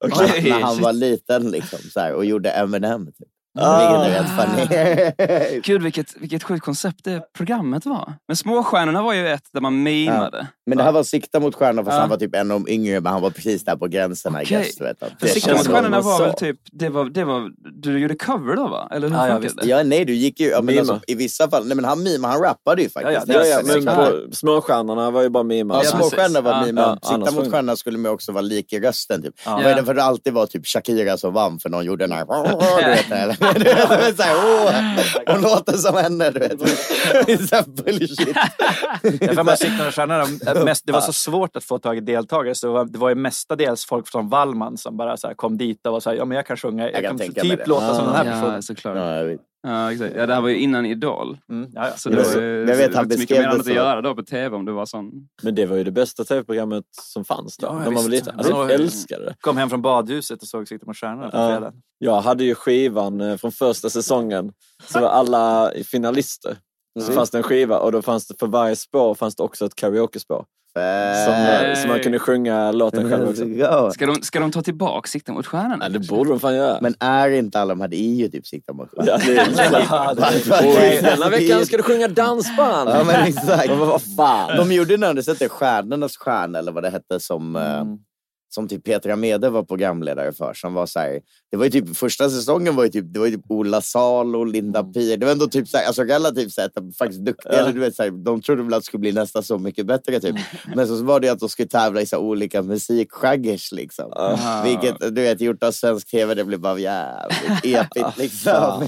Okej. När han var liten liksom, så här, och gjorde Eminem. Typ. Ah. Funny. [LAUGHS] Gud vilket, vilket sjukt koncept det programmet var. Men Småstjärnorna var ju ett där man mimade. Men det här var Sikta mot stjärnorna fast Ja. han var typ en av de yngre men han var precis där på gränsen. I Okej. guess, du vet, att För det Sikta mot stjärnorna var väl typ, det var, det var, du gjorde cover då va? Eller hur Ja, ja, visst. det? ja, nej, du gick ju... Ja, men alltså, I vissa fall... Nej, men han mimade, han rappade ju faktiskt. Ja, ja, men på, småstjärnorna var ju bara mimar. Ja, småstjärnorna var Ja. mima. Ja, Sikta mot stjärnorna skulle man också vara lik i rösten. Typ. Ja. Det var därför det alltid var typ Shakira som vann för någon gjorde den här... [LAUGHS] [LAUGHS] [LAUGHS] Du vet, så här, åh, hon låter som henne. Du vet. Så här bullshit. Därför man och stjärnorna, mest, det var så svårt att få tag i deltagare så det var, det var ju mestadels folk från Wallman som bara så här kom dit och var så här, ja men jag kan sjunga, jag, kan kan, mig typ låta som den här Ja, personen. såklart. Ja, jag vet. Ja, exakt. Ja, det här var ju innan Idol. Mm, ja, ja. Så Jag det vet- var ju jag vet, han mycket mer annat att göra då på tv om du var sån. Men det var ju det bästa tv-programmet som fanns då. Ja, när man var liten. Alltså, jag Ja. älskade det. Kom hem från badhuset och såg Sikta mot stjärnorna på Ja. fredagen. Jag hade ju skivan eh, från första säsongen. Så var alla finalister. Så Mm. fanns det en skiva och då fanns det för varje spår fanns det också ett karaokespår. Som, som man kunde sjunga låten själv också. [LAUGHS] Ska de, ska de ta tillbaka Sikta mot stjärnan? Ja, det borde de fan göra. Men är inte alla de här, det är ju typ Sikta mot stjärnan. Ja, [LAUGHS] denna veckan ska du sjunga dansband. Ja men exakt. [LAUGHS] Men vad fan. De gjorde när du sett det, Stjärnornas stjärna eller vad det hette som, eh, som typ Petra Mede var programledare för. Som var så här, det var ju typ, första säsongen var ju typ, det var ju typ Ola Salo och Linda Pir. Det var ändå typ så här, alltså relativt sett faktiskt duktiga. Eller, du vet, så här, de trodde väl att det skulle bli nästan så mycket bättre typ. Men så var det att de skulle tävla i så olika musikgenres liksom. Ah. Vilket du vet, gjort av svensk tv, det blev bara jävligt [LAUGHS] epigt liksom.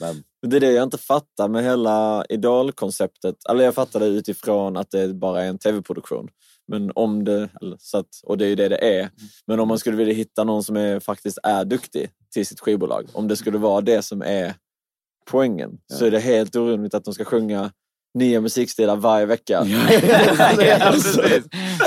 Men, Det är det jag inte fattar med hela idolkonceptet. Eller jag fattar det utifrån att det bara är en tv-produktion. Men om det, så att, och det är ju det det är. Men om man skulle vilja hitta någon som är, faktiskt är duktig till sitt skivbolag. Om det skulle vara det som är poängen. Så är det helt orimligt att de ska sjunga nya musikstilar varje vecka. [LAUGHS] alltså,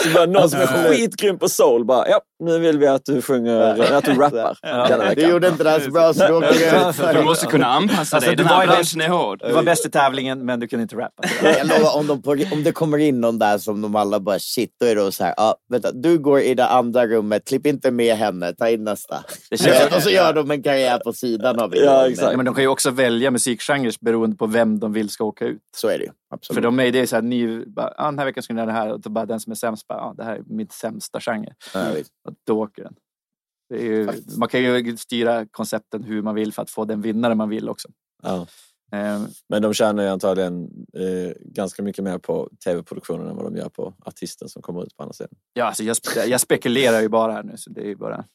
så bara någon som är skitgrym på soul bara, ja, nu vill vi att du sjunger, att du rappar denna vecka. Du gjorde inte det här så bra så du åker. Du måste kunna anpassa Alltså, dig. du Den var här branschen är hård. Du var bäst i tävlingen, men du kunde inte rappa. [LAUGHS] Jag lovar, om, de på, om det kommer in någon där som de alla bara shit, då är det så här, ah, vänta, du går i det andra rummet, klipp inte med henne, ta in nästa. Det känns- [LAUGHS] och så gör de en karriär på sidan av det. Ja, men de kan ju också välja musikgenrer beroende på vem de vill ska åka ut. Så är det ju. Absolut. För de är det är så här, ny, bara, ah, den här veckan ska ni göra det här och då bara den som är sämst, bara, ah, det här är mitt sämsta genre. Ja, och då åker den. Det är ju, man kan ju styra koncepten hur man vill för att få den vinnare man vill också. Ja. Eh, Men de tjänar ju antagligen eh, ganska mycket mer på tv-produktionen än vad de gör på artisten som kommer ut på andra sidan. ja, alltså jag, spe- jag spekulerar ju bara här nu, så det är ju bara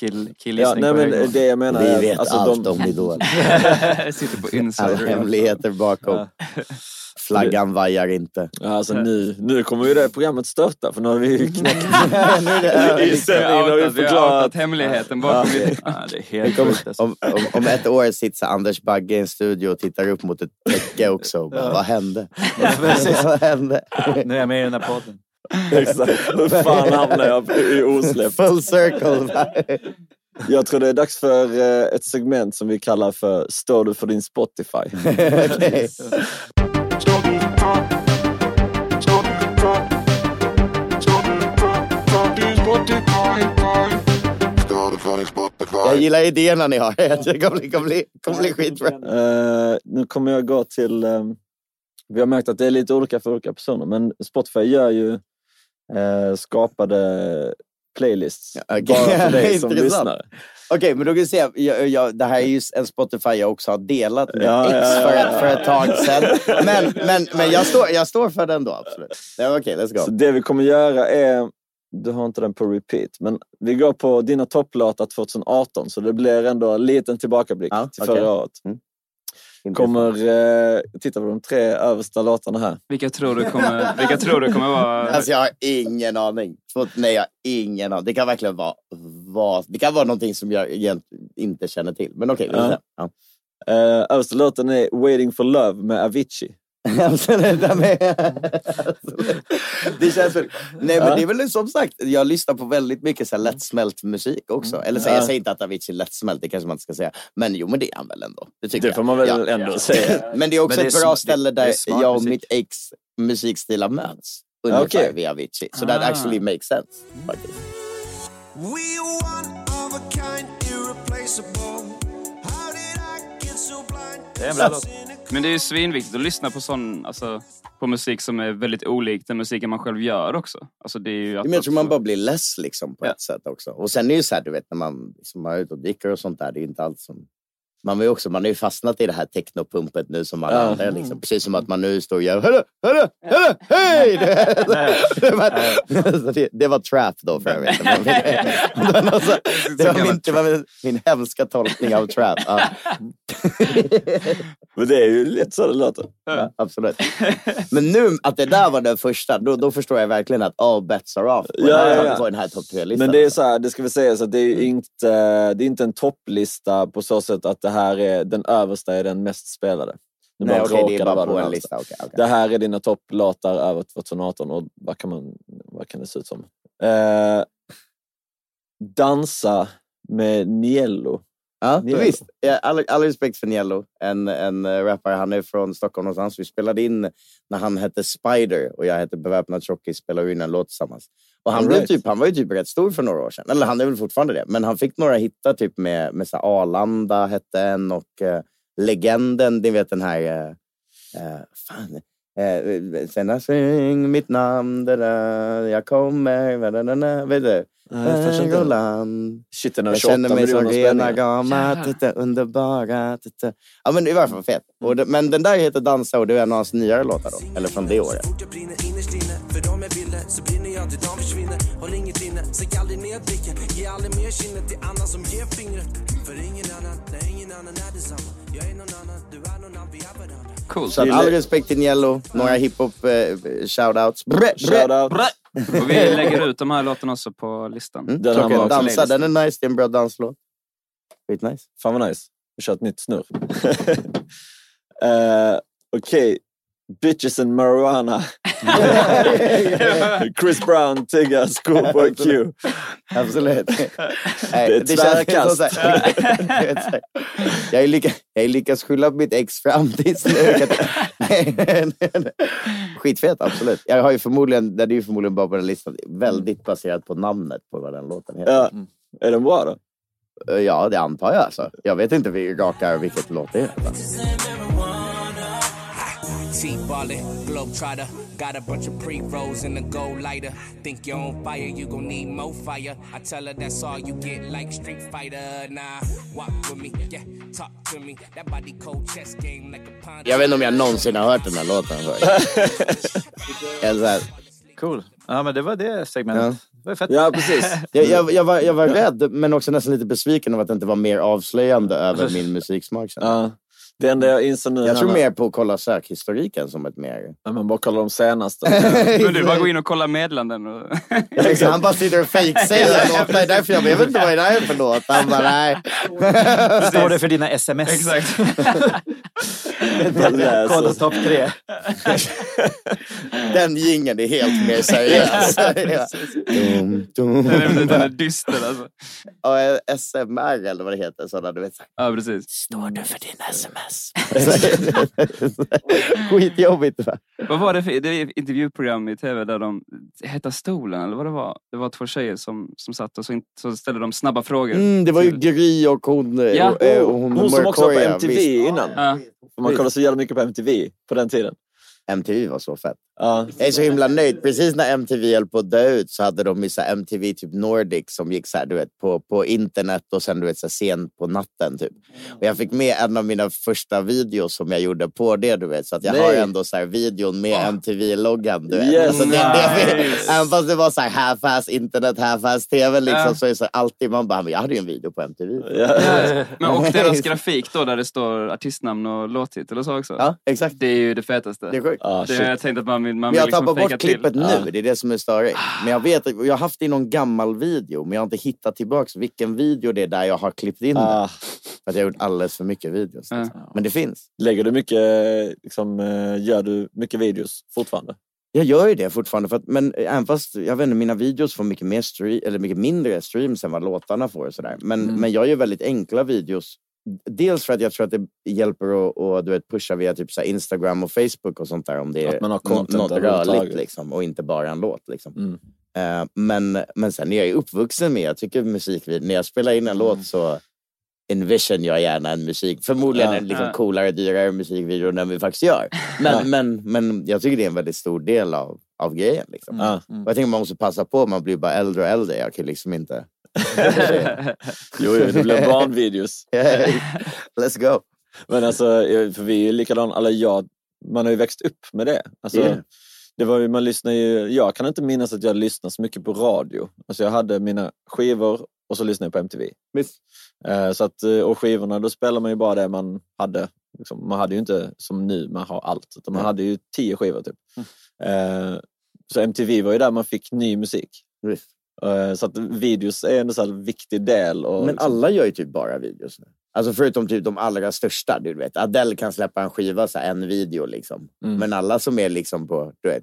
kill, Ja, killgissning nej, på men det jag menar Vi är vet alltså, allt de, om Idol. [LAUGHS] Sitter på Alla insider. hemligheter bakom. Flaggan vajar inte. Ja, alltså nu, nu kommer ju det programmet störta för nu har vi ju knäckt [LAUGHS] nu är det över. [LAUGHS] i sändningen har vi Vi har outat förklarat. hemligheten bakom Ja. det. Ja, det är helt kommer, sjukt. Alltså. om, om, om ett år sitter Anders Bagge i en studio och tittar upp mot ett täcke också. Och bara, Vad hände? [LAUGHS] Vad hände? Nu är jag med i den här podden. Exakt. Hur fan hamnar jag i osläppt? Full circle. Jag tror det är dags för eh, ett segment som vi kallar för Står du för din Spotify? Okej. Jag gillar idéerna ni har. Det kommer bli, kommer bli, kommer bli skitbra. Eh, nu kommer jag gå till... eh, vi har märkt att det är lite olika för olika personer, men Spotify gör ju eh, skapade playlists okej. bara för [LAUGHS] dig som lyssnare. Okej, men då kan vi se. Jag, jag, det här är ju en Spotify jag också har delat med Ja, X ja, ja. För, ett, för ett tag sedan. Men, men, men jag, står, jag står för den då, absolut. Ja, Okej, let's Så go. det vi kommer göra är... Du har inte den på repeat, men vi går på dina topplåtar 2018, så det blir ändå en liten tillbakablick Ja, till okej. förra året. Mm. Kommer eh, titta på de tre översta låtarna här. Vilka tror du kommer, vilka tror du kommer vara... [LAUGHS] Alltså jag har ingen aning. Nej, jag har ingen aning. Det kan verkligen vara, vad, det kan vara någonting som jag egentligen inte känner till. Men okej, får Ja. Ja. Eh, översta låten är Waiting for Love med Avicii. [LAUGHS] Det, där med, det känns väl... Nej, men Ja. det är väl som sagt, jag lyssnar på väldigt mycket så här lättsmält musik också. Eller så, Ja. jag säger inte att Avicii är lättsmält, det kanske man inte ska säga. Men jo, men det är han väl ändå. Det, tycker Det jag. får man väl ändå säga. [LAUGHS] Men det är också Men det är ett bra ställe där jag och mitt ex musikstilar möts. Ungefär Okej. via Avicii. Så that Ah. actually makes sense. Faktiskt. We one of a kind, irreplaceable. How did I get so blind? Det är en bra låt. Men det är ju svinviktigt att lyssna på sån, alltså, på musik som är väldigt olik den musiken man själv gör också. Alltså, det är ju att Men jag tror man bara blir less liksom, på ett sätt också. Och sen är det ju så här, du vet, när man liksom är ute och dricker och sånt där, det är inte allt som... Man ju också, man har ju fastnat i det här technopumpet nu som alla andra. Liksom. Precis som att man nu står och gör hörru, hörru, hej! [LAUGHS] Det, det, var, var trap då för övrigt. Men- [LAUGHS] Det var, var min, det var min, min hemska tolkning av trap. Ja. [LAUGHS] Men det är ju lite så det låter. Ja, absolut. Men nu att det där var den första, då, då förstår jag verkligen att all bets are off på, Ja, den, här, ja, ja. på den här topp tre-listan. Men det är så här, det ska vi säga så det är ju inte, det är inte en topplista på så sätt att det här är den översta är den mest spelade. Det Nej, bara okej, det är bara på en lista. Okej, okej. Det här är dina topplåtar över 2018 och vad kan, man, vad kan det se ut som? Eh, dansa med Niello Ja, Niello. visst. All, all respekt för Niello, en, en eh, rappare. Han är från Stockholm någonstans. Vi spelade in när han hette Spider och jag hette Beväpnad Tjockis. Spelade in en låt tillsammans. Och han, All blev right. typ, han var ju typ rätt stor för några år sedan. Eller han är väl fortfarande det. Men han fick några hittar typ med, med så Arlanda hette en och eh, Legenden, ni vet den här... Eh, eh, fan. Eh, sen jag sjöng mitt namn, da, da, jag kommer... Da, da, da, da, vet du? Jag Roland. Shit, den har Jag 28 känner mig som miljoner rena titta underbara. Titta. Ja, men i varje fall fett. Och det, men den där heter Dansa och det är en av hans nyare låtar då. Eller från det året. Säg aldrig ner blicken Ge aldrig mer kinden till andra som ger fingret För ingen annan, nej ingen annan är detsamma Jag är någon annan, du är någon annan, vi är varandra Coolt. Så all respekt till Niello. Några hiphop eh, shoutouts. Bre, bre, bre. Och vi lägger ut de här låtarna också på listan. Mm, klockan. Dansa, den är nice. Det är en bra danslåt. Skitnice. Fan vad nice. Vi kör ett nytt snurr. uh, [LAUGHS] Okej. Bitches and marijuana. [LAUGHS] Chris Brown, Tigga, Schoolboy Q. Absolut. Nej, Det är ett tvärkast. [LAUGHS] jag, är lika, jag är lyckats skylla på mitt ex fram tills nu. Skitfet, absolut. Jag har ju förmodligen, den är ju förmodligen bara på den listan. Väldigt baserat på namnet på vad den låten heter. Ja. Är den bra då? Ja, det antar jag. Alltså. Jag vet inte vi raka vilket låt det är. T-ballin', globetrotter. Got a bunch of pre-rolls in the gold lighter. Think you're on fire, you gon' need more fire. I tell her that's all you get, like Street Fighter. Nah, walk with me, yeah, talk to me. That body cold chess game like a pond. Jag vet inte om jag någonsin har hört den här låten [LAUGHS] här, Cool. Ja, men det var det segmentet. Det var fett. [LAUGHS] Jag, jag, jag, var, jag var rädd, men också nästan lite besviken över att det inte var mer avslöjande över min musiksmak. Sen. Ja. Det enda jag inser nu... Jag tror mer på att kolla sökhistoriken som ett mer... Ja, men bara kolla de senaste. [LAUGHS] Men du bara gå in och kolla meddelanden. Och... Liksom, han bara sitter och fejksäger låtar. Det är därför jag, jag vet inte vad det är för låt. Han bara, nej. Står det för dina sms? Exakt. [LAUGHS] Kolla topp tre. [LAUGHS] Den jingeln är helt mer seriös. Dum, dum. Den är, den är dyster alltså. Ja, SMR eller vad det heter. Sådana, du vet. Ja, precis. Står du för dina sms? [LAUGHS] Skitjobbigt. Va? Vad var det för det ett intervjuprogram i tv där de hette Stolen eller vad det var? Det var två tjejer som, som satt och så, in, så ställde de snabba frågor. Mm, det var ju Gry och hon, eh, Ja. och, eh, och hon, Hon som också var på MTV visst. innan. Ja. Man kollade så jävla mycket på MTV på den tiden. MTV var så fett. Ja. Jag är så himla nöjd. Precis när MTV höll på att dö ut så hade de ju så MTV typ Nordic som gick så här, du vet, på, på internet och sen du vet, så här, sent på natten. Typ. Och jag fick med en av mina första videos som jag gjorde på det. Du vet, så att jag Nej. har ändå så här, videon med MTV-loggan. Du vet. Yes, så det, det, nice. även fast det var så här half-ass internet, half-ass tv liksom, Ja. så är det så här, alltid man bara, jag hade ju en video på MTV. Ja. Men och [LAUGHS] deras grafik då där det står artistnamn och låttitel och så också. Ja, exakt. Det är ju det fetaste. Det är sjukt. Ah, det shit. har jag tänkt att man vill, man vill jag liksom tappar bort klippet till. nu, det är det som är störigt. Men jag vet jag har haft det i någon gammal video, men jag har inte hittat tillbaks vilken video det är där jag har klippt in Ah. det. För att jag har gjort alldeles för mycket videos. Ja. Men det finns. Lägger du mycket, liksom, eh, gör du mycket videos fortfarande? Jag gör ju det fortfarande, för att, men även fast jag vet inte, mina videos får mycket, mer stream, eller mycket mindre streams än vad låtarna får. Och sådär. Men, Mm. men jag gör väldigt enkla videos. Dels för att jag tror att det hjälper att, att du vet, pusha via typ så här Instagram och Facebook och sånt där om det är Att man har nå- content något överhuvudtaget. rörligt liksom, och inte bara en låt. Liksom. Mm. Eh, men, men sen är jag ju uppvuxen med, jag tycker musikvideo, när jag spelar in en låt så envision jag gärna en musik, förmodligen Ja. en liksom Ja. coolare, dyrare musikvideo än den vi faktiskt gör. Men, men, men jag tycker det är en väldigt stor del av, av grejen. Liksom. Ja. Och jag tänker man måste passa på, man blir bara äldre och äldre. Jag kan liksom inte... Jo, jo, det blir barnvideos. [LAUGHS] Let's go! Men alltså, eh, för vi är ju likadana, eller jag, man har ju växt upp med det. Alltså, Yeah. det var ju, man lyssnar ju, jag kan inte minnas att jag lyssnade så mycket på radio. Alltså jag hade mina skivor och så lyssnade jag på MTV. Visst. Eh, så att, eh, och skivorna, då spelar man ju bara det man hade. Liksom, man hade ju inte som nu, man har allt. Utan man hade ju tio skivor typ. Eh, så MTV var ju där man fick ny musik. Visst. Eh, så att videos är en så här viktig del. Och, Men liksom- alla gör ju typ bara videos nu. Alltså förutom typ de allra största. Du vet. Adele kan släppa en skiva, så här, en video liksom. Mm. Men alla som är liksom på, du vet,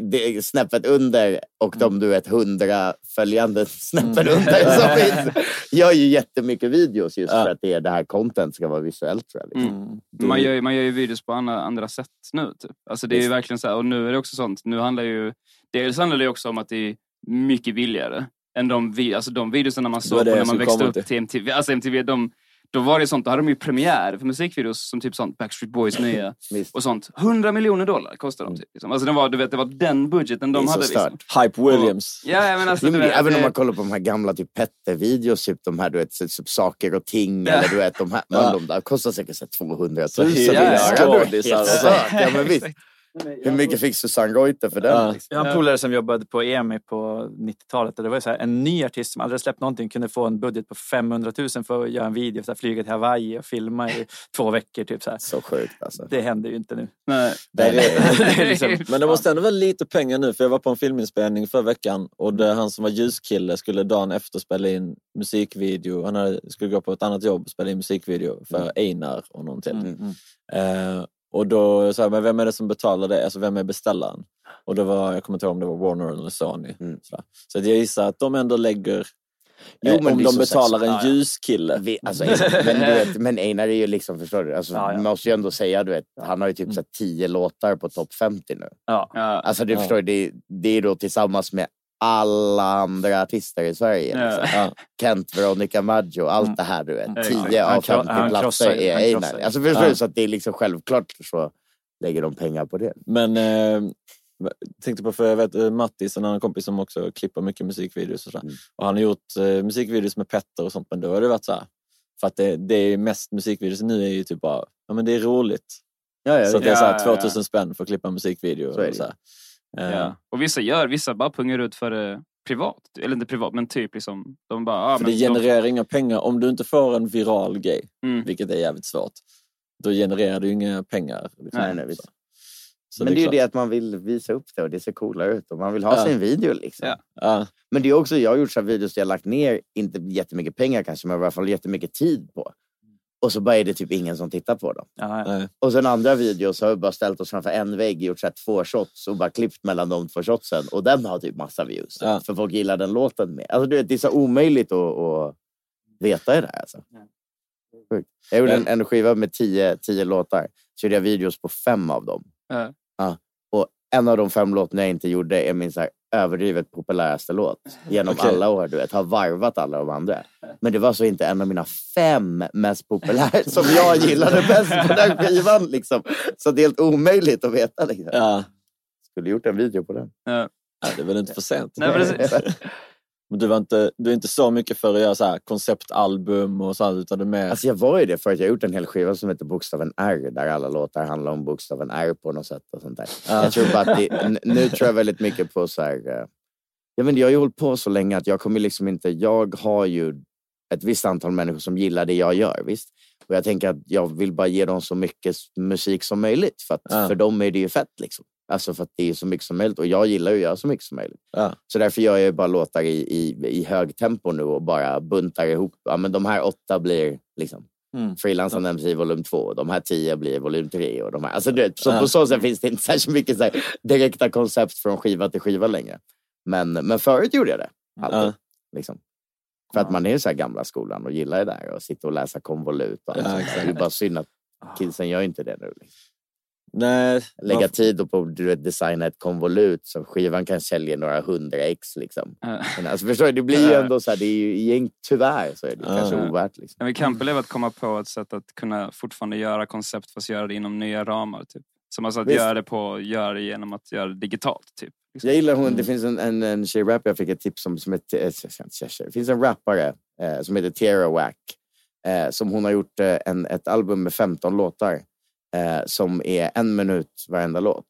det är snäppet under och Mm. de du vet hundra följande [LAUGHS] snäppen under. Som [LAUGHS] finns. Jag gör ju jättemycket videos just för att det, är det här content ska vara visuellt. Tror jag, liksom. Mm. Man, gör, ju- man gör ju videos på andra, andra sätt nu. Typ. Alltså det är verkligen så här, och nu är det också sånt. Nu handlar ju, dels handlar det också om att det är mycket billigare än de, vi, alltså de videorna man såg på när man växte upp till. till MTV. Alltså MTV de, då var det sånt, då hade de ju premiär för musikvideos som typ sånt Backstreet Boys nya [LAUGHS] och sånt. 100 miljoner dollar kostade de. Typ, liksom. Alltså det var, du vet, det var den budgeten de Det är så hade. Liksom. Hype Williams. Ja, jag menar, alltså, Jo, men vet, även om det- man kollar på de här gamla typ Petter-videos, typ de här du vet, så- saker och ting, Ja. eller du vet de här, men Ja. de där kostar säkert så här 200 000 Så och så. stört. Ja, men visst. Hur mycket fick Susanne Reuter för den? Ja. Liksom? Jag har en polare som jobbade på EMI på 90-talet och det var så här, en ny artist som aldrig släppt någonting kunde få en budget på 500 000 för att göra en video, så här, flyga till Hawaii och filma i [LAUGHS] två veckor. Typ, så, här. så sjukt alltså. Det händer ju inte nu. Nej. Det är, [LAUGHS] Det är liksom- men det måste ändå vara lite pengar nu, för jag var på en filminspelning förra veckan och det, han som var ljuskille skulle dagen efter spela in musikvideo. Han hade, skulle gå på ett annat jobb och spela in musikvideo för Einar och någon till. Eh, och då sa jag, men vem är det som betalar det? Alltså vem är beställaren? Och det var, jag kommer inte ihåg om det var Warner eller Sony. Sådär. Så att jag gissar att de ändå lägger, Jo, eh, men om de så betalar sex- en ja, ja. ljuskille. Vi, alltså, [LAUGHS] men, du vet, men Einar är ju liksom, förstår du? Alltså, Man måste ju ändå säga, du vet, han har ju typ så här, 10 låtar på topp 50 nu. Ja. Alltså du Ja. förstår, det, det är då tillsammans med alla andra artister i Sverige. Ja. Liksom. Ja. Kent, Veronica Maggio, allt det här du vet. Mm. 10 Han av kro- 50 han platser är Einar. Alltså förstår du? Så att det är liksom självklart så lägger de pengar på det. Men eh, tänkte på, för jag vet eh, Mattis, en annan kompis som också klipper mycket musikvideos och, så. Mm. och han har gjort eh, musikvideos med Petter och sånt, men då har det varit så här. För att det, det är mest musikvideos nu är ju typ bara, ja men det är roligt. Ja, ja, så att det är så här, ja, ja, ja. 2000 spänn för att klippa en musikvideo. Så och så här. Eh, Ja. Och vissa gör, vissa bara pungar ut för det privat. Eller inte privat, men typ liksom. De bara, ah, För men det de- genererar inga pengar. Om du inte får en viral grej, Mm. vilket är jävligt svårt, då genererar du inga pengar. Liksom. Nej, nej, visst. Så- men det är ju det att man vill visa upp det och det ser coolare ut och man vill ha Ja. sin video liksom. Ja. Ja. Men det är också, jag har gjort så här videos där jag har lagt ner, inte jättemycket pengar kanske, men i alla fall jättemycket tid på. Och så bara är det typ ingen som tittar på dem. Ja, Nej. Och sen andra videos har vi bara ställt oss framför en vägg, gjort så här två shots och bara klippt mellan de två shotsen. Och den har typ massa views. Ja. För folk gillar den låten med. Alltså du vet, det är så omöjligt att, att veta i det här. Alltså. Sjukt. Jag gjorde en, en skiva med tio, tio låtar. Så gjorde jag videos på fem av dem. Ja. En av de fem låtarna jag inte gjorde är min så här överdrivet populäraste låt. Genom Okej. alla år. Du vet, har varvat alla de andra. Men det var så inte en av mina fem mest populära som jag gillade bäst på den skivan. Liksom. Så det är helt omöjligt att veta. Liksom. Ja. Skulle gjort en video på den. Ja. Ja, det är väl inte för sent. Nej, precis. Men du, var inte, du är inte så mycket för att göra så här konceptalbum och sånt, utan du är mer... Alltså jag var ju det för att jag gjort en hel skiva som heter Bokstaven R där alla låtar handlar om bokstaven R på något sätt. och sånt där. Ja. Jag tror bara att det, nu tror jag väldigt mycket på så här... eh, Jag, vet, jag har ju hållit på så länge att jag kommer liksom inte... Jag har ju ett visst antal människor som gillar det jag gör, visst? Och jag tänker att jag vill bara ge dem så mycket musik som möjligt. För att Ja. för dem är det ju fett liksom. Alltså för att det är så mycket som möjligt. Och jag gillar ju att göra så mycket som möjligt. Ja. Så därför gör jag bara låtar i, i, i hög tempo nu och bara buntar ihop. Ja, men de här åtta blir liksom Mm. Frilansande MC volym 2. De här tio blir volym 3. Och de här, alltså, du vet, så Ja. På så sätt finns det inte [LAUGHS] särskilt mycket så direkta koncept från skiva till skiva längre. Men, men förut gjorde jag det. Alltid. Ja. Liksom. För att man är så här gamla skolan och gillar det där och sitta och läsa konvolut. Och Ja, sånt det är bara synd att kidsen gör inte det nu. Liksom. Nej, Lägga man- tid på att designa ett konvolut så skivan kan sälja några hundra ex. Liksom. Men alltså, förstår du, det blir ju ändå så här, det är ju, egent- tyvärr så är det Ja. kanske ovärt. Liksom. Men kampen är att komma på ett sätt att kunna fortfarande göra koncept fast göra det inom nya ramar. Typ. Som alltså att Visst. göra det, på, göra det genom att göra det digitalt. Typ. Jag gillar hon, det finns en, en, en tjej-rap jag fick ett tips om som heter, eh, det finns en rappare eh, som heter Tierra Wack eh, som hon har gjort eh, en, ett album med 15 låtar eh, som är en minut varenda låt.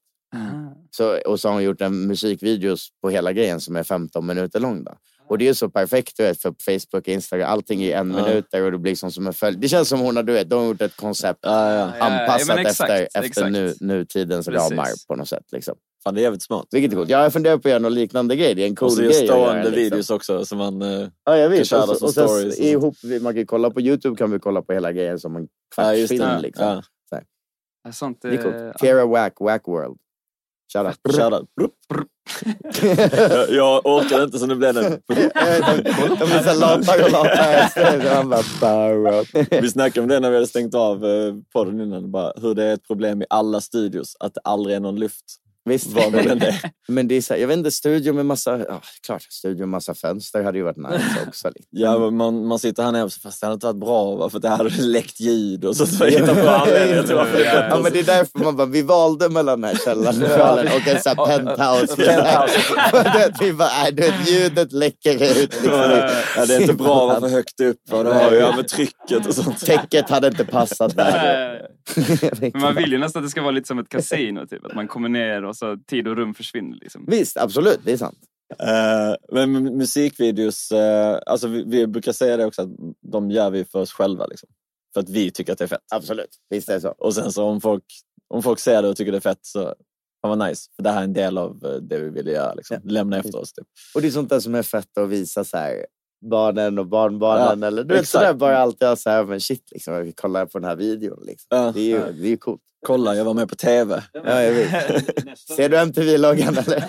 Så, och så har hon gjort en musikvideos på hela grejen som är 15 minuter lång. Då. Och det är så perfekt du vet, för Facebook, Instagram, allting är en Ja. minut där och det blir som, som en följd. Det känns som hon har, du vet, de har gjort ett koncept Ja, ja. anpassat Ja, exakt, efter, efter nu, nutidens Precis. ramar på något sätt. Liksom. Fan, det är jävligt smart. Vilket är coolt. Ja, jag funderar på att göra någon liknande grej. Det är en cool och så grej gör stående liksom. videos också som man eh, Ja, jag kan vet. köra Och, så, som och sen stories. och ihop, man kan kolla på Youtube kan vi kolla på hela grejen som en Ja, kvartsfilm. liksom. Ja. Så här. Ja, Sånt, Det är eh, coolt. Tierra Wack, Wack World. Shoutout. Shoutout. jag, jag orkade inte så nu blev det... De blir så latare och latare. Vi snackade om det när vi hade stängt av eh, podden innan. Bara hur det är ett problem i alla studios att det aldrig är någon luft. Visst. Var det än är. Men det är så här, jag vet inte, studio med massa, ja, klart, studio med massa fönster hade ju varit nice [LAUGHS] också. Liksom. Ja, man, man sitter här nere och så, fast det hade inte varit bra va? för det hade [LAUGHS] läckt ljud och så. så jag hittar på anledningar till varför det är bättre. Ja, men det är därför man bara, vi valde mellan den här källarlokalen och en sån här penthouse. [LAUGHS] penthouse. vi bara, nej, du vet, ljudet läcker ut. Liksom. Ja, det är inte bra att vara för högt upp. Och det har ju med trycket och sånt. Täcket hade inte passat där. Men man vill ju nästan att det ska vara lite som ett kasino. Typ. Att man kommer ner och så tid och rum försvinner. Liksom. Visst, absolut. Det är sant. Uh, men mu- musikvideos, uh, alltså vi, vi brukar säga det också att de gör vi för oss själva. Liksom. För att vi tycker att det är fett. Absolut, visst är det så. Och sen så om folk, om folk ser det och tycker det är fett så fan vad nice. För det här är en del av eh, det vi ville göra. Liksom. Lämna efter oss. Typ. Och det är sånt där som är fett att visa så här, barnen och barnbarnen. Ja, eller, du vet, sådär, bara alltid ha så här, men shit, liksom, jag kollar på den här videon. Liksom. Ja. Det är ju det är ju coolt. Kolla, jag var med på TV. Ja, jag vet. Ser du MTV-loggan eller?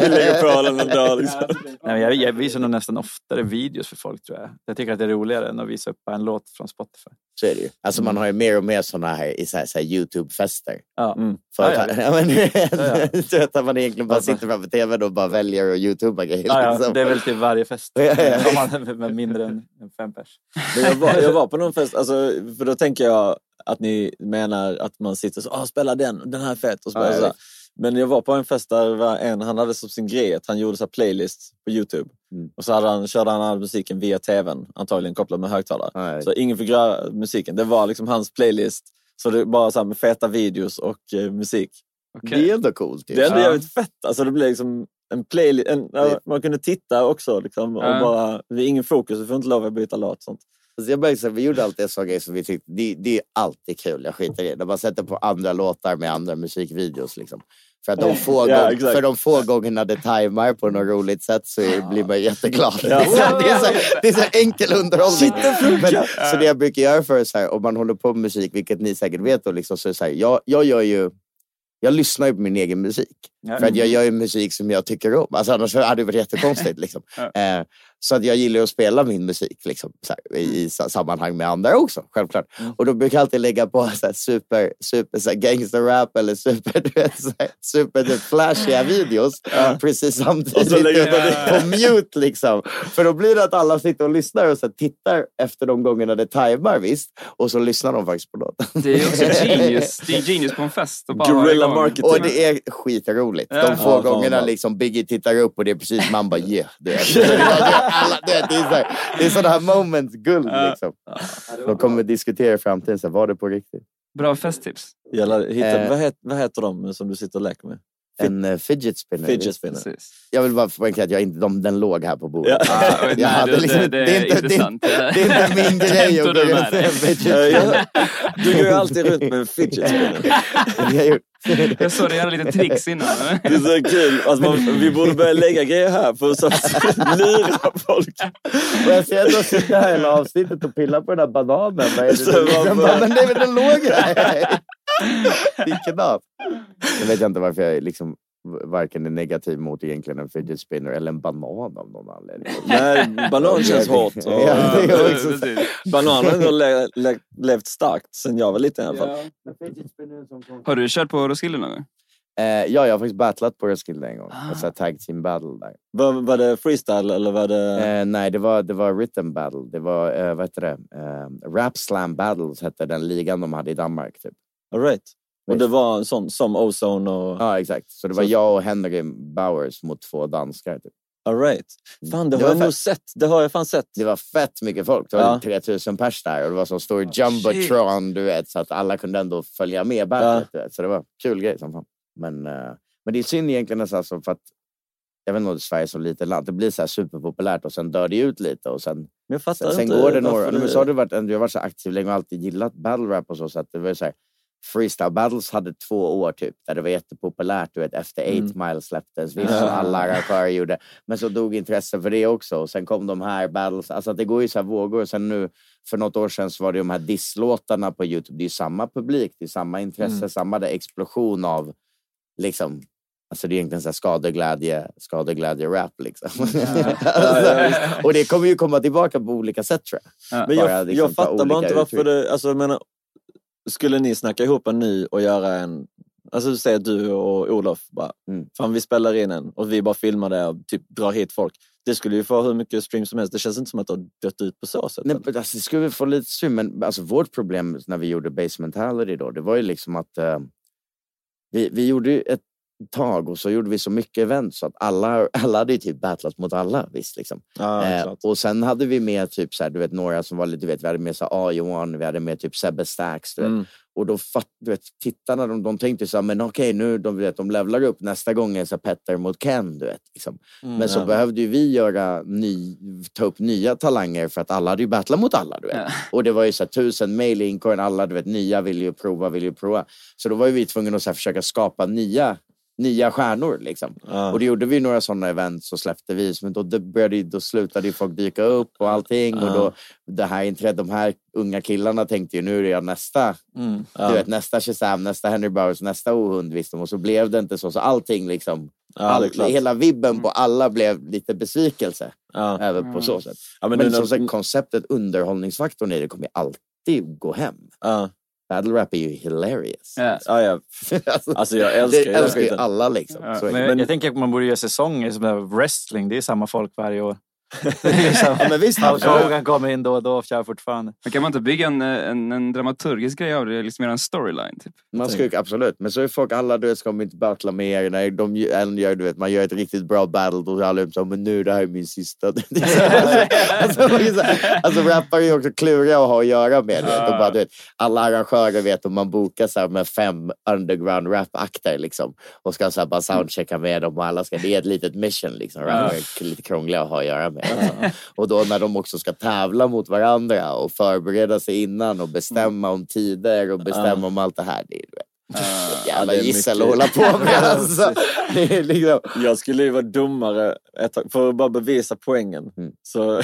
Vi lägger på den en dag. Liksom. Nej, jag, jag visar nog nästan oftare videos för folk tror jag. Jag tycker att det är roligare än att visa upp en låt från Spotify. Så är det ju. Alltså man har ju mer och mer såna här, i så här, så här Youtube-fester. Ja. Mm. För Ja, att, ja. [LAUGHS] ja, men, ja. [LAUGHS] så att man egentligen bara sitter framför tvn och bara väljer att youtuba grejer. Ja, ja, liksom. det är väl till varje fest. Ja, ja. Om man med mindre än än fem pers. Men jag, var, jag var på någon fest, alltså, för då tänker jag att ni menar att man sitter så, ah, spela den, den här är fet. Och så, Ja, bara jag så. Men jag var på en fest där en, han hade som sin grej att han gjorde så här playlist på Youtube. Mm. Och så hade han, körde han all musiken via tvn, antagligen kopplad med högtalare. Jag Så ingen fick göra musiken, det var liksom hans playlist. Så det var så här med feta videos och eh, musik. Det är ändå coolt. Det är ändå jävligt fett. Alltså det blev liksom en playlist. En, man kunde titta också. Liksom, och bara, det är ingen fokus, vi får inte lov att byta låt. Sånt. Alltså jag här, vi gjorde alltid en sån grej som vi tyckte, det, det är alltid kul, jag skiter i det. När man sätter på andra låtar med andra musikvideos. Liksom. För, de [LAUGHS] få Ja, gång, exakt. för de få gångerna det tajmar på något roligt sätt så blir man jätteglad. Ja. [LAUGHS] Det, är så, det, är så, det är så enkel underhållning. Men, så det jag brukar göra för så här, om man håller på med musik, vilket ni säkert vet, då, liksom, så så här, jag, jag gör ju jag lyssnar ju på min egen musik. Ja. För att jag gör ju musik som jag tycker om. Alltså, annars hade det varit jättekonstigt. Liksom. [LAUGHS] Eh, så att jag gillar att spela min musik liksom, så här, i, i sa- sammanhang med andra också, självklart. Och då brukar jag alltid lägga på så här, super, super så här, gangster-rap eller super, [LAUGHS] du vet, så här, super du vet, flashiga videos precis Och samtidigt så lägger du [LAUGHS] på mute. Liksom. För då blir det att alla sitter och lyssnar och så här, tittar efter de gångerna det tajmar visst. Och så lyssnar de faktiskt på låten. Det är också genius. Det är genius på en fest. Och bara Guerrilla marketing. Och det är skitroligt. Ja. De få Ja, gångerna vad- liksom Biggie tittar upp och det är precis man bara yeah. Det är, alla, det är, det är, så här, det är sådana här moments guld. Ja. Liksom. De kommer diskutera i framtiden, så här, var det på riktigt? Bra festtips. Jävlar, hitta, Eh. vad, heter, vad heter de som du sitter och leker med? En uh, fidget spinner. Fidget spinner. Precis. Jag vill bara poängtera att jag inte, de, den låg här på bordet. Ja. Ah, [LAUGHS] Jag [LAUGHS] hade det, liksom- det, det, det är är inte- det är- intressant. Det är inte min [LAUGHS] grej att du gå med runt med en fidget spinner. ja. Du går ju alltid runt med en fidget spinner. Det jag såg dig göra lite tricks innan. Det är så kul. Alltså man, vi borde börja lägga grejer här för att så- lura folk. Och jag ser ändå sitta här hela avsnittet och pilla på den här bananen. Vad är det? Så man bara- bara, men nej, men den låg här. [LAUGHS] Vilken av? Jag vet inte varför jag liksom varken är negativ mot egentligen en fidget spinner eller en banan av någon anledning. [LAUGHS] Nej, banan känns hårt. Och, [LAUGHS] Ja, banan har ändå le, le, levt starkt sen jag var liten i alla fall. Har du kört på Roskilde någon gång? Eh, ja, jag har faktiskt battlat på Roskilde en gång. Alltså tag team battle där. Var, var det freestyle eller var det... Eh, nej, det var, det var rhythm battle. Det var, eh, vad heter det? Eh, Rap slam battles hette den ligan de hade i Danmark. Typ. All right. Och det var en sån som Ozone och... Ja, exakt. Så det var Så- jag och Henry Bowers mot två danskar. Typ. All right. Fan, det, Det har jag nog sett. Det har jag fan sett. Det var fett mycket folk. Det var Ja. 3000 pers där och det var som stor jumbotron, du vet, så att alla kunde ändå följa med du vet. Så det var kul grej som fan. Men, eh, men det är synd egentligen alltså för att jag vet inte om Sverige är så litet land. Det blir så här superpopulärt och sen dör det ut lite och sen, jag fattar sen, sen inte går det några... Men så har du varit, du har varit så aktiv länge och alltid gillat battle rap och så. så att det var så här, Freestyle Battles hade två år typ, där det var jättepopulärt. Du vet, efter 8 Mm. Mile släpptes, visst, som alla arrangörer gjorde. Men så dog intresset för det också. Och sen kom de här battles. Alltså det går ju så här vågor. Sen nu, för något år sedan så var det de här disslåtarna på Youtube. Det är ju samma publik, det är samma intresse, Mm. samma explosion av liksom Alltså det är egentligen så här skadeglädje, skadeglädje-rap. Liksom. [LAUGHS] alltså, och det kommer ju komma tillbaka på olika sätt tror jag. Men Bara jag, liksom jag ta fattar bara inte varför uttryck. det... Alltså, jag menar, skulle ni snacka ihop en ny och göra en... Alltså säg att du och Olof bara, Mm. fan vi spelar in en och vi bara filmar det och typ drar hit folk. Det skulle ju få hur mycket stream som helst. Det känns inte som att det har dött ut på så sätt. Nej, alltså, det skulle vi få lite stream, men alltså, vårt problem när vi gjorde Base Mentality då, det var ju liksom att eh, vi, vi gjorde ju ett tag och så gjorde vi så mycket event så att alla, [LAUGHS] alla hade ju typ battlat mot alla. Visst, liksom. Ja, eh, och sen hade vi med typ så här, du vet, några som var lite, du vet, vi hade med så här, A-Johan, vi hade med typ Sebbe Stax. Mm. Och då fatt, du vet, tittarna de, de tänkte så här, men okej nu de, vet, de levlar upp nästa gång är så Petter mot Ken. Du vet, liksom. Mm, men så ja. behövde ju vi göra ny, ta upp nya talanger för att alla hade ju battlat mot alla. Du vet. Och det var ju så här, tusen mail i inkorgen, alla du vet, nya ville ju prova, ville ju prova. Så då var ju vi tvungna att så här, försöka skapa nya nya stjärnor. Liksom. Och då gjorde vi några sådana events och släppte vi. Men då, började, då slutade ju folk dyka upp och allting. Och då, det här, inträd- de här unga killarna tänkte ju nu är jag nästa. Mm. Du vet, nästa Shazam, nästa Henry Bowers, nästa Ohund. Visst, och så blev det inte så. Så allting liksom. All, klart. hela vibben på alla blev lite besvikelse. Över på Mm. så sätt. Ja, men men nu som sagt, konceptet underhållningsfaktorn i det kommer alltid gå hem. Battle rap är ju hilarious. Ja, ja. [LAUGHS] Alltså jag älskar [LAUGHS] det älskar ju alla liksom. Ja, men det. jag, tänker att man borde göra säsonger som wrestling. Det är samma folk varje år. Är Ja, men visst. Hogan [LAUGHS] kommer in då och då och kör fortfarande. Men kan man inte bygga en, en, en dramaturgisk grej av det? Liksom göra en storyline? Typ? Man ju- absolut, men så är folk alla du vet, ska inte battla med er. Nej, de gör, du vet, man gör ett riktigt bra battle och alla är så men nu det här är min sista. Är [LAUGHS] alltså, alltså, är alltså rappare är ju också kluriga att ha att göra med. Du vet. De bara, du vet, alla arrangörer vet om man bokar så här, med fem underground rap-akter liksom, och ska så här, bara soundchecka med dem och alla ska, det är ett litet mission. Liksom. Rappare är lite krångliga att ha att göra med. Alltså. [LAUGHS] Och då när de också ska tävla mot varandra och förbereda sig innan och bestämma om tider och bestämma om allt det här. Det är, vet, jävla är gissel mycket- att hålla på med. [LAUGHS] Alltså. Liksom... Jag skulle ju vara tag, för att bara bevisa poängen. Mm. Så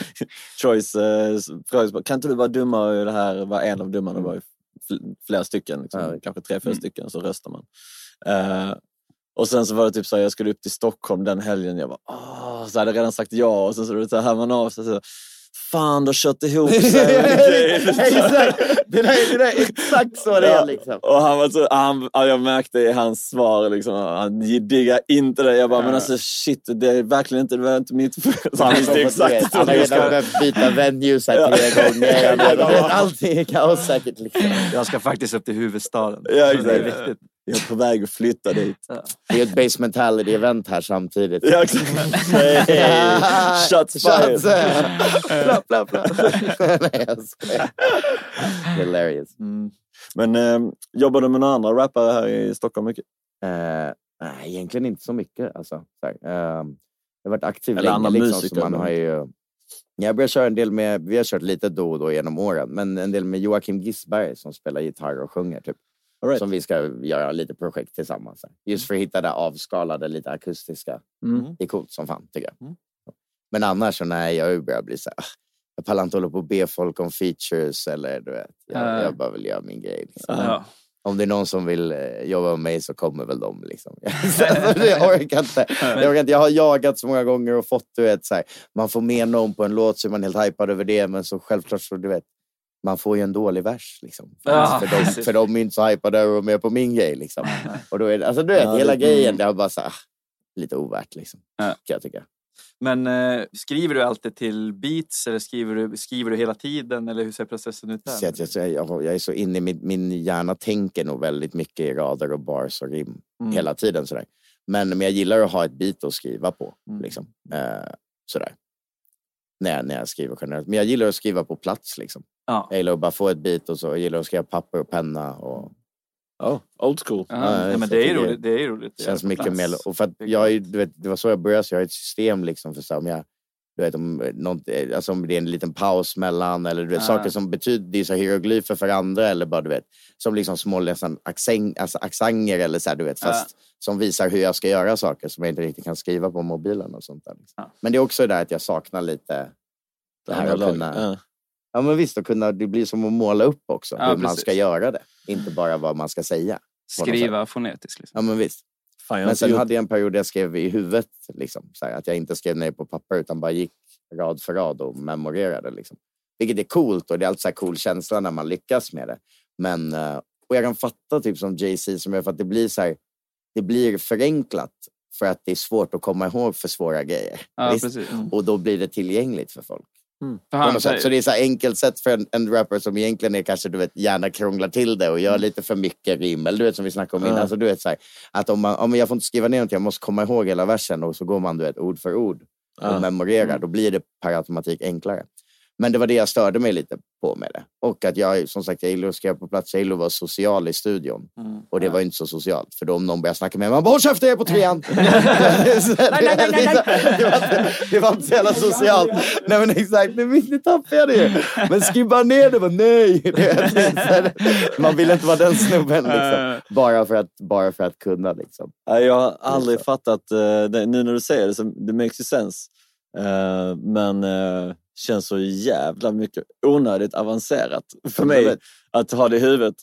[LAUGHS] Choice eh, frågade kan inte du vara domare i det här? Var en av domarna var ju fl- flera stycken, liksom, kanske tre, fyra Mm. stycken, så röstar man. Eh, och sen så var det typ så här, jag skulle upp till Stockholm den helgen. Jag bara, åh, så hade jag redan sagt ja. Och sen så var det så här, hör man av sig. Så, Fan, du har kört ihop [LAUGHS] sig. exakt! Det där, är- det där är exakt så det är. Liksom. Och han var så, han, ja, jag märkte i hans svar, liksom, han diggar inte det. Jag bara, men alltså shit, det är verkligen inte, det var inte mitt fel. Han visste exakt. Han har redan behövt byta venues här tre gånger. [LAUGHS] Allting är kaos säkert. Liksom. Jag ska faktiskt upp till huvudstaden. Ja, Så Det är exakt. viktigt. Jag är på väg att flytta dit. Det är ett base mentality-event här samtidigt. Ja, exakt. Nej, shots fired. [LAUGHS] Bla, bla, bla. Nej, jag skojar. Hilarious. Mm. Men eh, jobbar du med några andra rappare här i Stockholm mycket? Eh, nej, egentligen inte så mycket. Alltså. Så eh, jag har varit aktiv Eller andra länge. Liksom, musiker, man har ju, jag börjar köra en del med, vi har kört lite då och då genom åren, men en del med Joakim Gisberg som spelar gitarr och sjunger. Typ. All right. Som vi ska göra lite projekt tillsammans. Just för att hitta det avskalade, lite akustiska. Mm. Det är coolt som fan tycker jag. Men annars så nej, jag börjar bli så här, "Ah, jag pallar inte hålla på och be folk om features eller du vet. Jag, Ja. jag bara vill göra min grej. Liksom. Ja. Om det är någon som vill eh, jobba med mig så kommer väl de. Liksom. [LAUGHS] [LAUGHS] Jag, orkar inte. Jag, orkar inte. jag har jagat så många gånger och fått, du vet, så här, man får med någon på en låt så är man helt hypad över det. Men så självklart så, du vet, man får ju en dålig vers. Liksom. För, Ja, för, de, för de är inte så hypade över att vara med på min grej. Liksom. Och då är det, alltså, du vet, Ja, hela det- grejen, det har bara så här, ah, lite ovärt. Liksom, Ja. kan jag tycka. Men eh, skriver du alltid till beats eller skriver du, skriver du hela tiden? Eller hur ser processen ut Så där? att jag, jag, jag, jag är så inne i min, min hjärna tänker nog väldigt mycket i rader och bars och rim Mm. hela tiden. Sådär. Men, men jag gillar att ha ett beat att skriva på. Mm. Liksom. Eh, sådär. När, jag- när jag skriver generellt. Men jag gillar att skriva på plats. Liksom. Ja. Jag gillar att bara få ett beat och så. Jag gillar att skriva papper och penna. Och, Oh, old school. Ja, Ja, men så det är roligt. Det är roligt. känns på mycket plats. mer... Och för att jag, du vet, det var så jag började, så jag har ett system liksom för så här, om jag du vet, om, något, eh, alltså om det är en liten paus mellan eller du vet, Ja. saker som betyder, det är så hieroglyfer för andra eller bara du vet, som liksom små nästan acceng, alltså accenter eller så här, du vet, Ja. fast som visar hur jag ska göra saker som jag inte riktigt kan skriva på mobilen och sånt där. Liksom. Ja. Men det är också det där att jag saknar lite det här att kunna, Ja. ja men visst, att kunna, det blir som att måla upp också Ja, hur man precis. ska göra det, inte bara vad man ska säga. Skriva fonetiskt. Liksom. Ja men visst. Fan, Men sen gjort- hade jag en period där jag skrev i huvudet. Liksom, så här, att jag inte skrev ner på papper utan bara gick rad för rad och memorerade. Liksom. Vilket är coolt och det är alltid så här cool känsla när man lyckas med det. Men, eh, och jag kan fatta typ som Jay-Z som gör för att det blir så här, det blir förenklat för att det är svårt att komma ihåg för svåra grejer. Ja. Mm. Och då blir det tillgängligt för folk. För På han Så det är så enkelt sätt för en, en rapper som egentligen är kanske du vet, gärna krånglar till det och gör lite för mycket rim. Eller du vet som vi snackade om innan. Ja. Alltså, du vet, så här, att om man, om jag får inte skriva ner något, jag måste komma ihåg hela versen och så går man du vet, ord för ord och memorerar. Då blir det per automatik enklare. Men det var det jag störde mig lite på med det. Och att jag, som sagt, jag gillar att skriva på plats. Jag gillar att vara social i studion. Och det var inte så socialt. För då om någon börjar snacka med mig, man bara håll käften, jag är på trean. [LAUGHS] [LAUGHS] Det var inte- det var inte så jävla socialt. Nej men exakt, nu, nu tappade jag det. Men skriva ner det, var nej. [LAUGHS] Här, Man vill inte vara den snubben liksom. Bara för att, bara för att kunna liksom. Jag har aldrig fattat, eh, nu när du säger det, så det makes ju sense. Eh, men uh, känns så jävla mycket onödigt avancerat för mig att ha det i huvudet.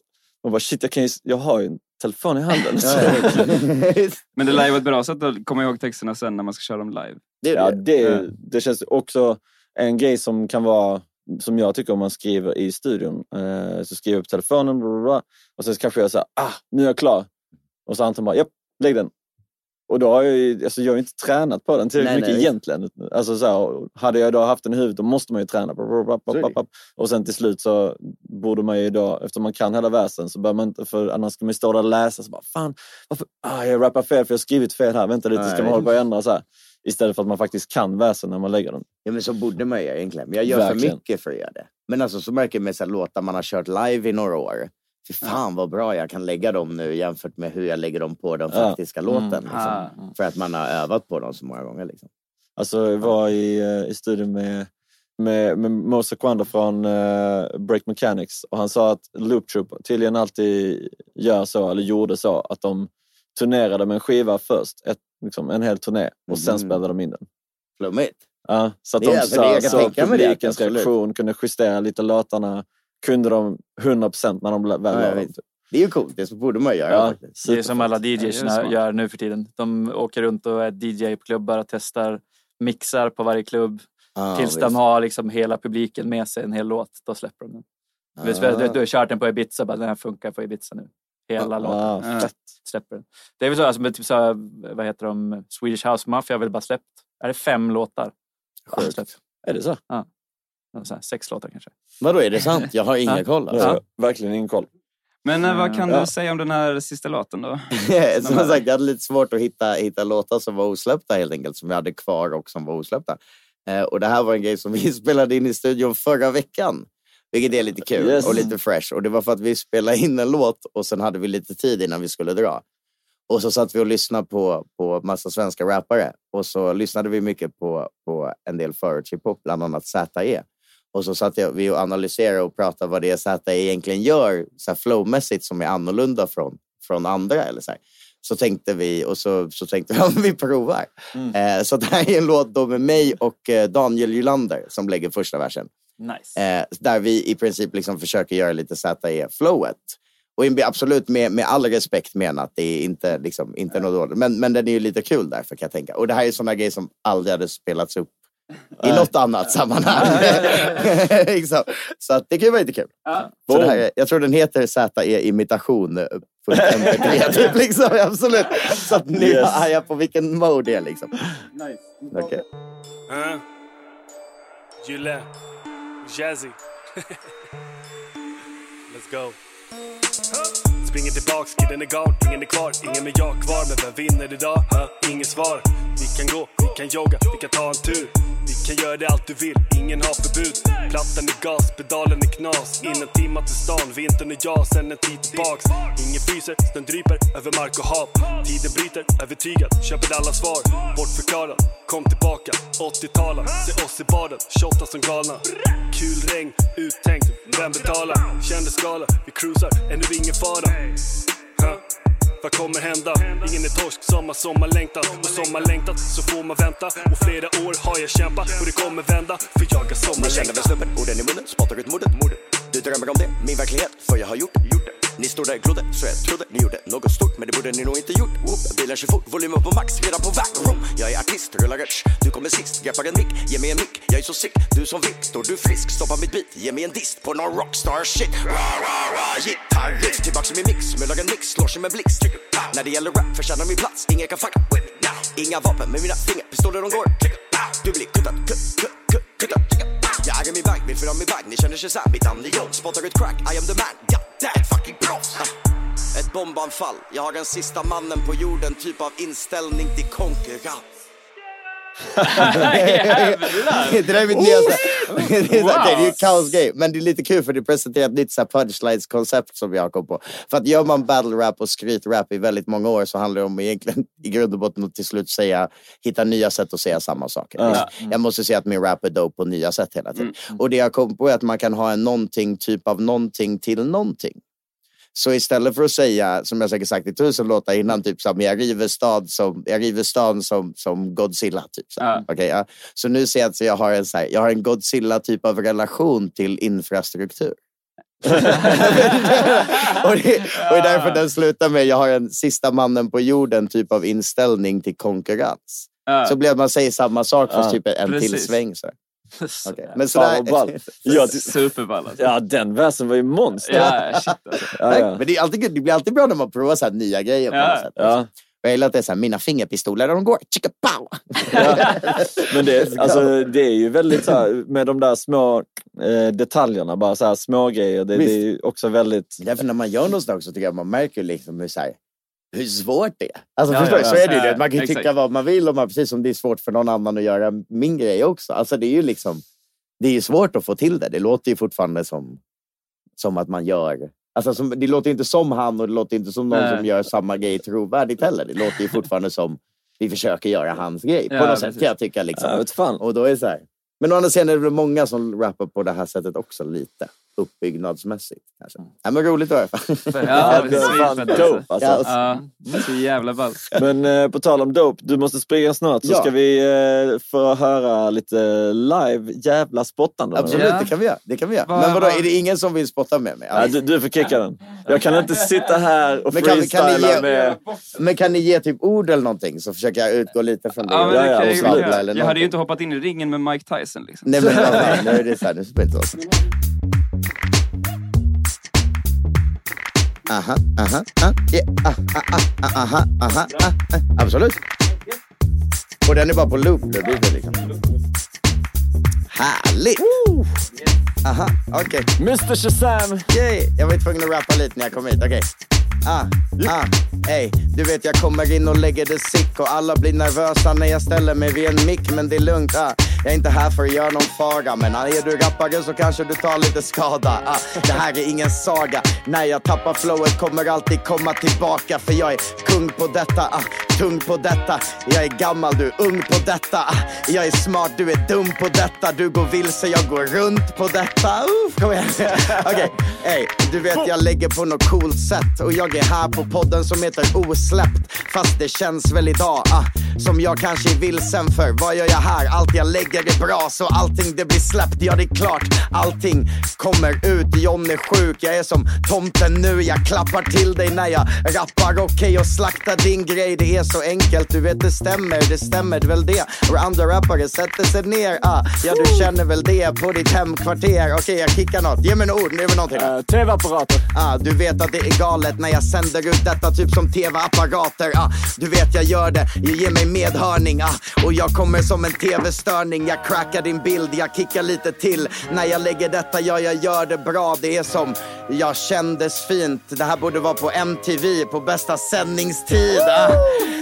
Och bara shit, jag, kan ju, jag har ju en telefon i handen. [LAUGHS] [LAUGHS] Men det lär ju vara ett bra sätt att komma ihåg texterna sen när man ska köra dem live. ja, det, det känns också en grej som kan vara som jag tycker om man skriver i studion. Eh, så skriver jag på telefonen bla, bla, bla, och sen kanske jag säger ah, nu är jag klar. Och så Anton bara, japp, lägg den. Och då har jag ju, alltså jag har ju inte tränat på den tillräckligt mycket nej. egentligen. Alltså så här, hade jag då haft den i huvudet, då måste man ju träna. Och sen till slut så borde man ju då, eftersom man kan hela versen, så bör man inte, för annars ska man ju stå där och läsa. Så bara, fan, varför, ah, jag rappar fel för jag har skrivit fel här. Vänta lite, ska Nej. man hålla på och ändra så här. Istället för att man faktiskt kan versen när man lägger den. Ja men så borde man göra egentligen. Men jag gör Verkligen. för mycket för att göra det. Men alltså så märker jag med så här, låtar man har kört live i några år. Fy fan vad bra jag kan lägga dem nu jämfört med hur jag lägger dem på den faktiska Mm. låten. Liksom. För att man har övat på dem så många gånger. Liksom. Alltså jag var i, eh, i studion med, med, med Mo Sequando från eh, Break Mechanics och han sa att Loop Troop tydligen alltid gör så, eller gjorde så, att de turnerade med en skiva först, ett, liksom, en hel turné, och sen Mhm. spelade de in den. Flummigt. Ja, så att de för det- sa, så publikens reaktion kunde justera lite låtarna, kunde de 100% när de väl Ja, la dem. vet. Det är ju coolt, det så borde man göra. Ja, faktiskt. Det är som alla DJs Ja, gör nu för tiden. De åker runt och är DJ på klubbar och testar mixar på varje klubb. Ja, tills visst. de har liksom hela publiken med sig en hel låt. Då släpper de den. Ah. Du, vet, du, du har kört den på Ibiza, bara den här funkar på Ibiza nu. Hela Ah, låten. fett. Släpper den. Det är väl så, alltså, typ så här, vad heter de, Swedish House Mafia har väl bara släppt, är det fem låtar? Släppt? Är det så? Ja. Så här, sex låtar kanske. Vadå, är det sant? Jag har [LAUGHS] ingen koll. Alltså. Ja, verkligen ingen koll. Men eh, vad kan Ja. du säga om den här sista låten då? [LAUGHS] som sagt, jag hade lite svårt att hitta, hitta låtar som var osläppta helt enkelt. Som jag hade kvar och som var osläppta. Eh, och det här var en grej som vi [LAUGHS] spelade in i studion förra veckan. Vilket är lite kul Yes. och lite fresh. Och det var för att vi spelade in en låt och sen hade vi lite tid innan vi skulle dra. Och så satt vi och lyssnade på, på massa svenska rappare. Och så lyssnade vi mycket på, på en del förortshiphop, bland annat ZE. Och så satt jag, vi och analyserade och pratade vad det är ZE egentligen gör så här flowmässigt som är annorlunda från, från andra. Eller så, här. så tänkte vi och så, så tänkte vi [LAUGHS] att vi provar. Eh, så det här är en låt då med mig och eh, Daniel Gylander som lägger första versen. Nice. Eh, där vi i princip liksom försöker göra lite ZE-flowet. Och absolut med, med all respekt menat, det är inte, liksom, inte något dåligt. Men, men den är ju lite kul därför kan jag tänka. Och det här är sådana grejer som aldrig hade spelats upp i något annat sammanhang. [LAUGHS] Så att det kan ju vara lite kul. Så det här, är- jag tror den heter ZE imitation eh, på MP3 typ, liksom, absolut. Så att ni Yes. hajar på vilken mode det är liksom. Nice. Okej. Huh? Gillette. Jazzy. [LAUGHS] Let's go. Springer tillbaks, kidden är gone, ingen är kvar, ingen med jag kvar. Men vem vinner idag? Huh? Inget svar. Vi kan gå, vi kan jogga, vi kan ta en tur. Vi kan göra det allt du vill, ingen har förbud. Plattan är gas, pedalen är knas. In en timma till stan, vintern är jag, sen en tid tillbaks. Ingen fryser, snön dryper över mark och hav. Tiden bryter, övertygad, köper alla svar. Bortförklarad, kom tillbaka, 80-talen. Se oss i baden, 28 som galna. Kul regn, uttänkt, vem betalar? Kändisgala, vi cruisar, ännu ingen fara. Huh? Vad kommer hända? Ingen är torsk som har sommarlängtan Och sommarlängtat så får man vänta Och flera år har jag kämpat och det kommer vända För jag har Man känner väl snubben, orden i munnen, spottar ut mordet. mordet. Du drömmer om det, min verklighet, för jag har gjort det. Gjort det. Ni stod där och glodde så jag trodde ni gjorde något stort men det borde ni nog inte gjort. Oop, bilen kör fort, volymen på max, redan på väg. Jag är artist, rullar rutsch. Du kommer sist, greppar en mick, ge mig en mick. Jag är så sick, du som Viktor, du frisk. Stoppa mitt beat, ge mig en dist på någon rockstar shit. Gitarrist, tillbaks i min mix, mullar en mix, slår sig med blixt. När det gäller rap förtjänar min plats, ingen kan fucka with me now. Inga vapen med mina fingrar, pistoler de går. Du blir kuttad, kutt, kutt, kutt, kuttad. Jag äger min bag, vill föra min bag, ni känner sig såhär, mitt namn är John. Spottar ut crack, I am the man, yeah ett fucking proffs. Ett bombanfall, jag har den sista mannen på jorden, typ av inställning till konkurrens. [LAUGHS] det där är mitt nya... [LAUGHS] så här- det, är så här, okej, det är ju kaosgrej, men det är lite kul för det presenterar ett nytt punchlines-koncept som jag kom på. För att gör man battle rap och skrytrap i väldigt många år så handlar det om egentligen i grund och botten att till slut säga, hitta nya sätt att säga samma saker. Ja. Jag måste säga att min rap är dope på nya sätt hela tiden. Och det jag kom på är att man kan ha en någonting, typ av någonting till någonting. Så istället för att säga, som jag säkert sagt i tusen låtar innan, typ som jag river, stad som, jag river stan som, som Godzilla. Typ, så. här. Okej, ja. så nu ser jag att jag har en, så här, jag har en Godzilla-typ av relation till infrastruktur. [LAUGHS] och, det, och är därför den slutar med jag har en sista mannen på jorden typ av inställning till konkurrens. Ja. Så blir man säger samma sak fast Ja, typ en till precis. sväng. Så. Okej, Men sådär. [LAUGHS] Ja, Superball alltså. Ja, den versen var ju monster. Ja, shit alltså. [LAUGHS] Ja, ja. Men det, är alltid, det blir alltid bra när man provar så här nya grejer. På Ja. något sätt. Ja. Jag gillar att det är så här, mina fingerpistoler de går, chicka pow! [LAUGHS] Men det, alltså, det är ju väldigt så här, med de där små eh, detaljerna, bara så här små grejer. Det, det är ju också väldigt... Därför när man gör något sånt också tycker jag man märker liksom hur, så här, hur svårt det är. Alltså, Ja, förstår ja, du? Så är det ju. det. Man kan ju tycka vad man vill, och man, precis som det är svårt för någon annan att göra min grej också. Alltså, det är ju liksom, det är svårt att få till det. Det låter ju fortfarande som, som att man gör... Alltså, som, det låter inte som han och det låter inte som någon Nej. som gör samma grej trovärdigt heller. Det låter ju fortfarande som vi försöker göra hans grej. På Ja, något sätt precis. kan jag tycka. Liksom. Ja, fan. Och då är det så här. Men å andra sidan är det många som rappar på det här sättet också lite. Uppbyggnadsmässigt kanske. Ja, men roligt i alla fall. [LAUGHS] Ja, det är fan svinfett dope alltså. Ja, Ja, så jävla ball. Men eh, på tal om dope, du måste springa snart så Ja. ska vi eh, få höra lite live jävla spottande. Absolut, Ja. det kan vi göra. Det kan vi göra. Vad- Men vadå, vad- är det ingen som vill spotta med mig? Ja, du, du får kicka den. Jag kan inte sitta här och Men kan, kan, freestyla ni ge, med... men kan ni ge typ ord eller någonting så försöker jag utgå lite från det. Ja, men Ja, det kan jag, hade ju inte hoppat in i ringen med Mike Tyson. Liksom. Nej men [LAUGHS] nu är det så här, nu spelar det inte Aha, aha, ah, yeah, ah, ah, ah, ah, aha, aha, ah, ah. Absolut. Och den är bara på loop nu, blir det liksom. Härligt! Aha, okej. Mr Shazam! Yay. Jag var tvungen att rappa lite när jag kom hit, okej. Ah, ah, ey. Du vet jag kommer in och lägger det sick och alla blir nervösa när jag ställer mig vid en mick men det är lugnt. Ah. Jag är inte här för att göra någon fara men är du rappare så kanske du tar lite skada. Ah. Det här är ingen saga. När jag tappar flowet kommer alltid komma tillbaka för jag är kung på detta, ah. tung på detta. Jag är gammal, du är ung på detta. Ah. Jag är smart, du är dum på detta. Du går vilse, jag går runt på detta. Uff, kom igen. [LAUGHS] Okej, ey, du vet jag lägger på något coolt sätt och jag är här på podden som heter Osläppt. Fast det känns väl idag ah, som jag kanske är vilsen för. Vad gör jag här? Allt jag lägger är bra så allting det blir släppt. Ja, det är klart. Allting kommer ut. John är sjuk. Jag är som tomten nu. Jag klappar till dig när jag rappar. Okej, och slaktar din grej. Det är så enkelt. Du vet, det stämmer. Det stämmer väl det. Och andra rappare sätter sig ner. Ah, ja, du känner väl det på ditt hemkvarter. Okej, jag kickar något. Ge mig en ord. Det är väl någonting. Uh, TV-apparater. Ah, du vet att det är galet när jag sänder ut detta typ som tv-apparater. Ah, du vet jag gör det, jag ger mig medhörning. Ah, och jag kommer som en tv-störning. Jag crackar din bild, jag kickar lite till. När jag lägger detta, ja jag gör det bra. Det är som, jag kändes fint. Det här borde vara på MTV på bästa sändningstid. Ah,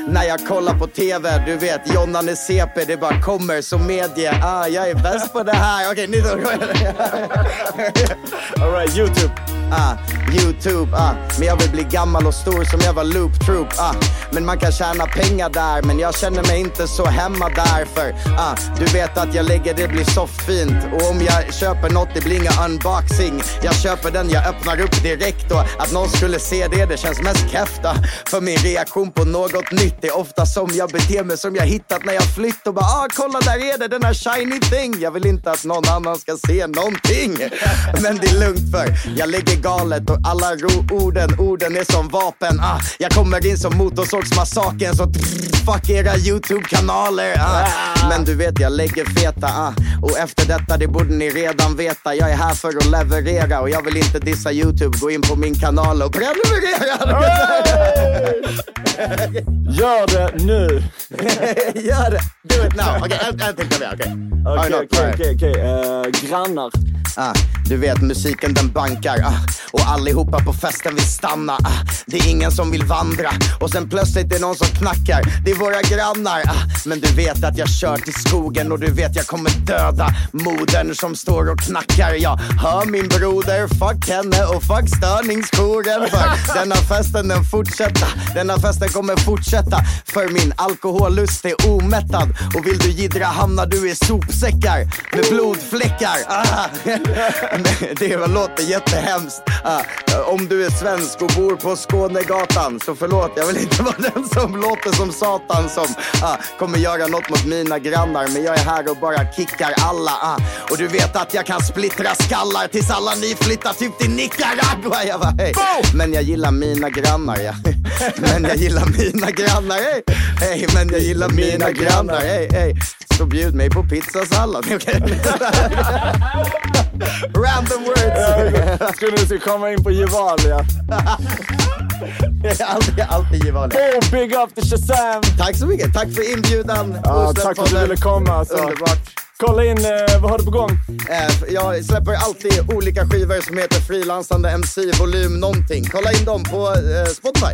när jag kollar på tv, du vet Jonnan är CP, det bara kommer som medie. Ah, jag är bäst på det här. Okej, ni [LAUGHS] Alright, Youtube. Ah, Youtube, ah. Men jag vill bli gammal och stor som jag var Loop Troop, ah. Men man kan tjäna pengar där, men jag känner mig inte så hemma där för ah, Du vet att jag lägger det blir så fint. Och om jag köper något det blir inga unboxing Jag köper den, jag öppnar upp direkt. Och att någon skulle se det, det känns mest kräfta ah. För min reaktion på något nytt är ofta som jag beter mig som jag hittat när jag flytt. Och bara ah, kolla där är det, den här shiny thing. Jag vill inte att någon annan ska se någonting. Men det är lugnt för jag lägger galet och alla ro orden, orden är som vapen. Ah, jag kommer in som motorsågsmassakern så fuck era YouTube-kanaler. Ah. Men du vet, jag lägger feta. Ah. Och efter detta, det borde ni redan veta. Jag är här för att leverera och jag vill inte dissa YouTube. Gå in på min kanal och prenumerera. Gör det nu! [LAUGHS] Gör det! Do it now. Okej, okay, en, till till Okej, okej, okej. okej. Eh, Grannar. Ah, du vet, musiken den bankar. Ah, allihopa på festen vill stanna. Ah, det är ingen som vill vandra och sen plötsligt är det någon som knackar. Det är våra grannar. Ah, men du vet att jag kör till skogen och du vet jag kommer döda modern som står och knackar. Jag hör min broder, fuck henne och fuck störningsjouren. För denna festen den fortsätter. Denna festen kommer fortsätta för min alkohollust är omättad. Och vill du gidra hamnar du i sopsäckar med blodfläckar. Ah. [LAUGHS] det låter jättehemskt. Ah, om du är svensk och bor på Skånegatan, så förlåt, jag vill inte vara [LAUGHS] den som låter som satan som ah, kommer göra något mot mina grannar. Men jag är här och bara kickar alla. Ah, och du vet att jag kan splittra skallar tills alla ni flyttar typ till Nicaragua. Jag bara, hey. Men jag gillar mina grannar, ja. [LAUGHS] Men jag gillar mina grannar, hey. hey men jag gillar mina, mina grannar, hey, hey. Så bjud mig på pizzasallad. [LAUGHS] Random words. Skulle du komma in på Gevalia? [LAUGHS] alltid, alltid Gevalia. Oh, big up till Shazam! Tack så mycket. Tack för inbjudan. Ja, tack för att du ville komma. Alltså. Underbart. Kolla in, eh, vad har du på gång? Eh, jag släpper alltid olika skivor som heter Frilansande MC volym någonting. Kolla in dem på eh, Spotify.